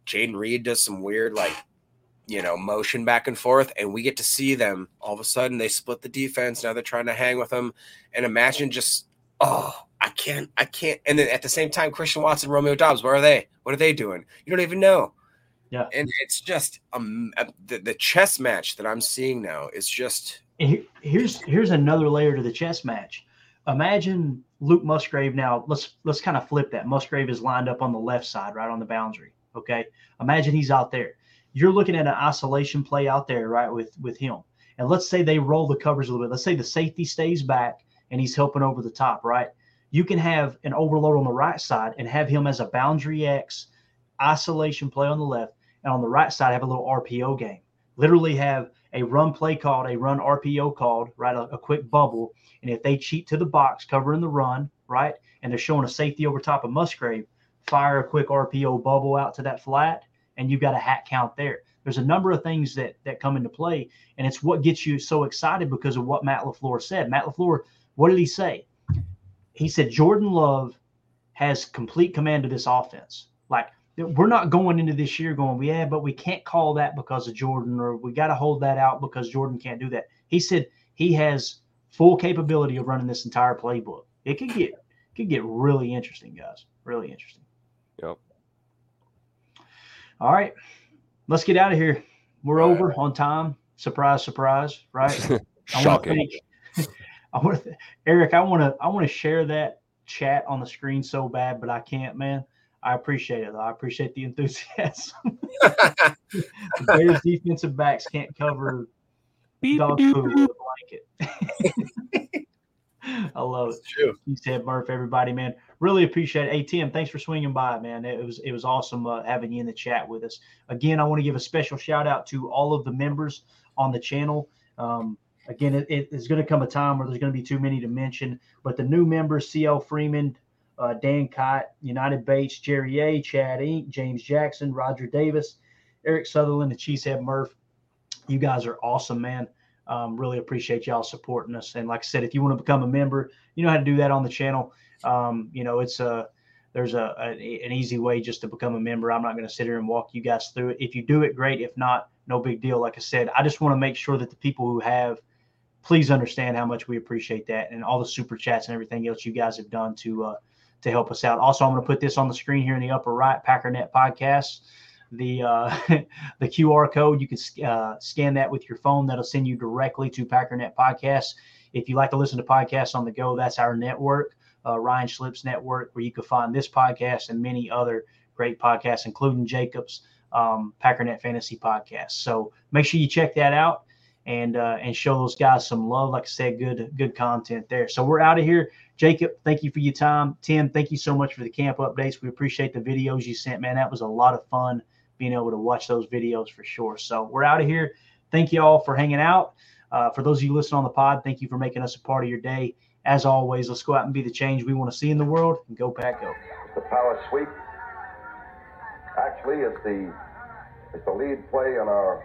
Jayden Reed does some weird like you know, motion back and forth, and we get to see them. All of a sudden, they split the defense. Now they're trying to hang with them, and imagine just, oh, I can't, I can't. And then at the same time, Christian Watson, Romeo Doubs, where are they? What are they doing? You don't even know. Yeah, and it's just um, the the chess match that I'm seeing now is just. here's here's another layer to the chess match. Imagine Luke Musgrave now. Let's let's kind of flip that. Musgrave is lined up on the left side, right on the boundary. Okay, imagine he's out there you're looking at an isolation play out there, right, with with him. And let's say they roll the covers a little bit. Let's say the safety stays back and he's helping over the top, right? You can have an overload on the right side and have him as a boundary X isolation play on the left, and on the right side have a little RPO game. Literally have a run play called, a run RPO called, right? A, a quick bubble. And if they cheat to the box, covering the run, right? And they're showing a safety over top of Musgrave, fire a quick RPO bubble out to that flat and you've got a hat count there. There's a number of things that that come into play, and it's what gets you so excited because of what Matt LaFleur said. Matt LaFleur, what did he say? He said Jordan Love has complete command of this offense. Like we're not going into this year going, yeah, but we can't call that because of Jordan, or we got to hold that out because Jordan can't do that. He said he has full capability of running this entire playbook. It could get could get really interesting, guys. Really interesting. Yep. All right, let's get out of here. We're over on time. Surprise, surprise, right? [LAUGHS] Shocking. [LAUGHS] I want to, Eric. I want to, I want to share that chat on the screen so bad, but I can't, man. I appreciate it. Though. I appreciate the [LAUGHS] enthusiasm. [LAUGHS] the Bears defensive backs can't cover dog food with a blanket. [LAUGHS] I love it. True. You said Murph, everybody, man. Really appreciate it. Hey Tim, thanks for swinging by, man. It was it was awesome uh, having you in the chat with us. Again, I want to give a special shout out to all of the members on the channel. Um, again, it, it is going to come a time where there's going to be too many to mention, but the new members: CL Freeman, uh, Dan Kite, United Bates, Jerry A, Chad Inc, James Jackson, Roger Davis, Eric Sutherland, and Cheesehead Murph. You guys are awesome, man. Um, really appreciate y'all supporting us. And like I said, if you want to become a member, you know how to do that on the channel. Um, you know, it's a there's a, a, an easy way just to become a member. I'm not going to sit here and walk you guys through it. If you do it, great. If not, no big deal. Like I said, I just want to make sure that the people who have, please understand how much we appreciate that and all the super chats and everything else you guys have done to uh, to help us out. Also, I'm going to put this on the screen here in the upper right, Packernet Podcast the uh, [LAUGHS] the QR code. You can uh, scan that with your phone. That'll send you directly to Packernet Podcasts. If you like to listen to podcasts on the go, that's our network, uh, Ryan Schlip's network, where you can find this podcast and many other great podcasts, including Jacob's um, Packernet Fantasy Podcast. So make sure you check that out and uh, and show those guys some love. Like I said, good good content there. So we're out of here. Jacob, thank you for your time. Tim, thank you so much for the camp updates. We appreciate the videos you sent, man. That was a lot of fun being able to watch those videos for sure. So we're out of here. Thank you all for hanging out. Uh, for those of you listening on the pod, thank you for making us a part of your day. As always, let's go out and be the change we want to see in the world and go pack go. The power sweep actually is the it's the lead play in our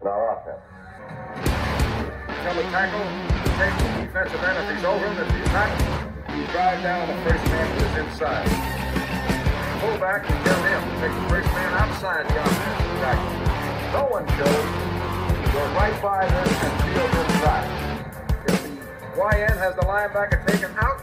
in our offense. Tackle, take the defensive end over down the first man is inside pull back and him take the first man outside. No one. Go right by them and inside. The YN has the linebacker taken out,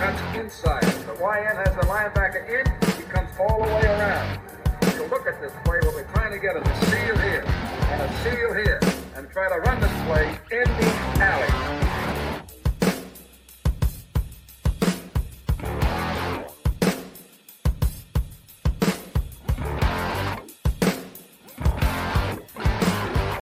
he inside. The YN has the linebacker in, he comes all the way around. If you look at this play, what we're trying to get is a seal here and a seal here and try to run this play in the alley.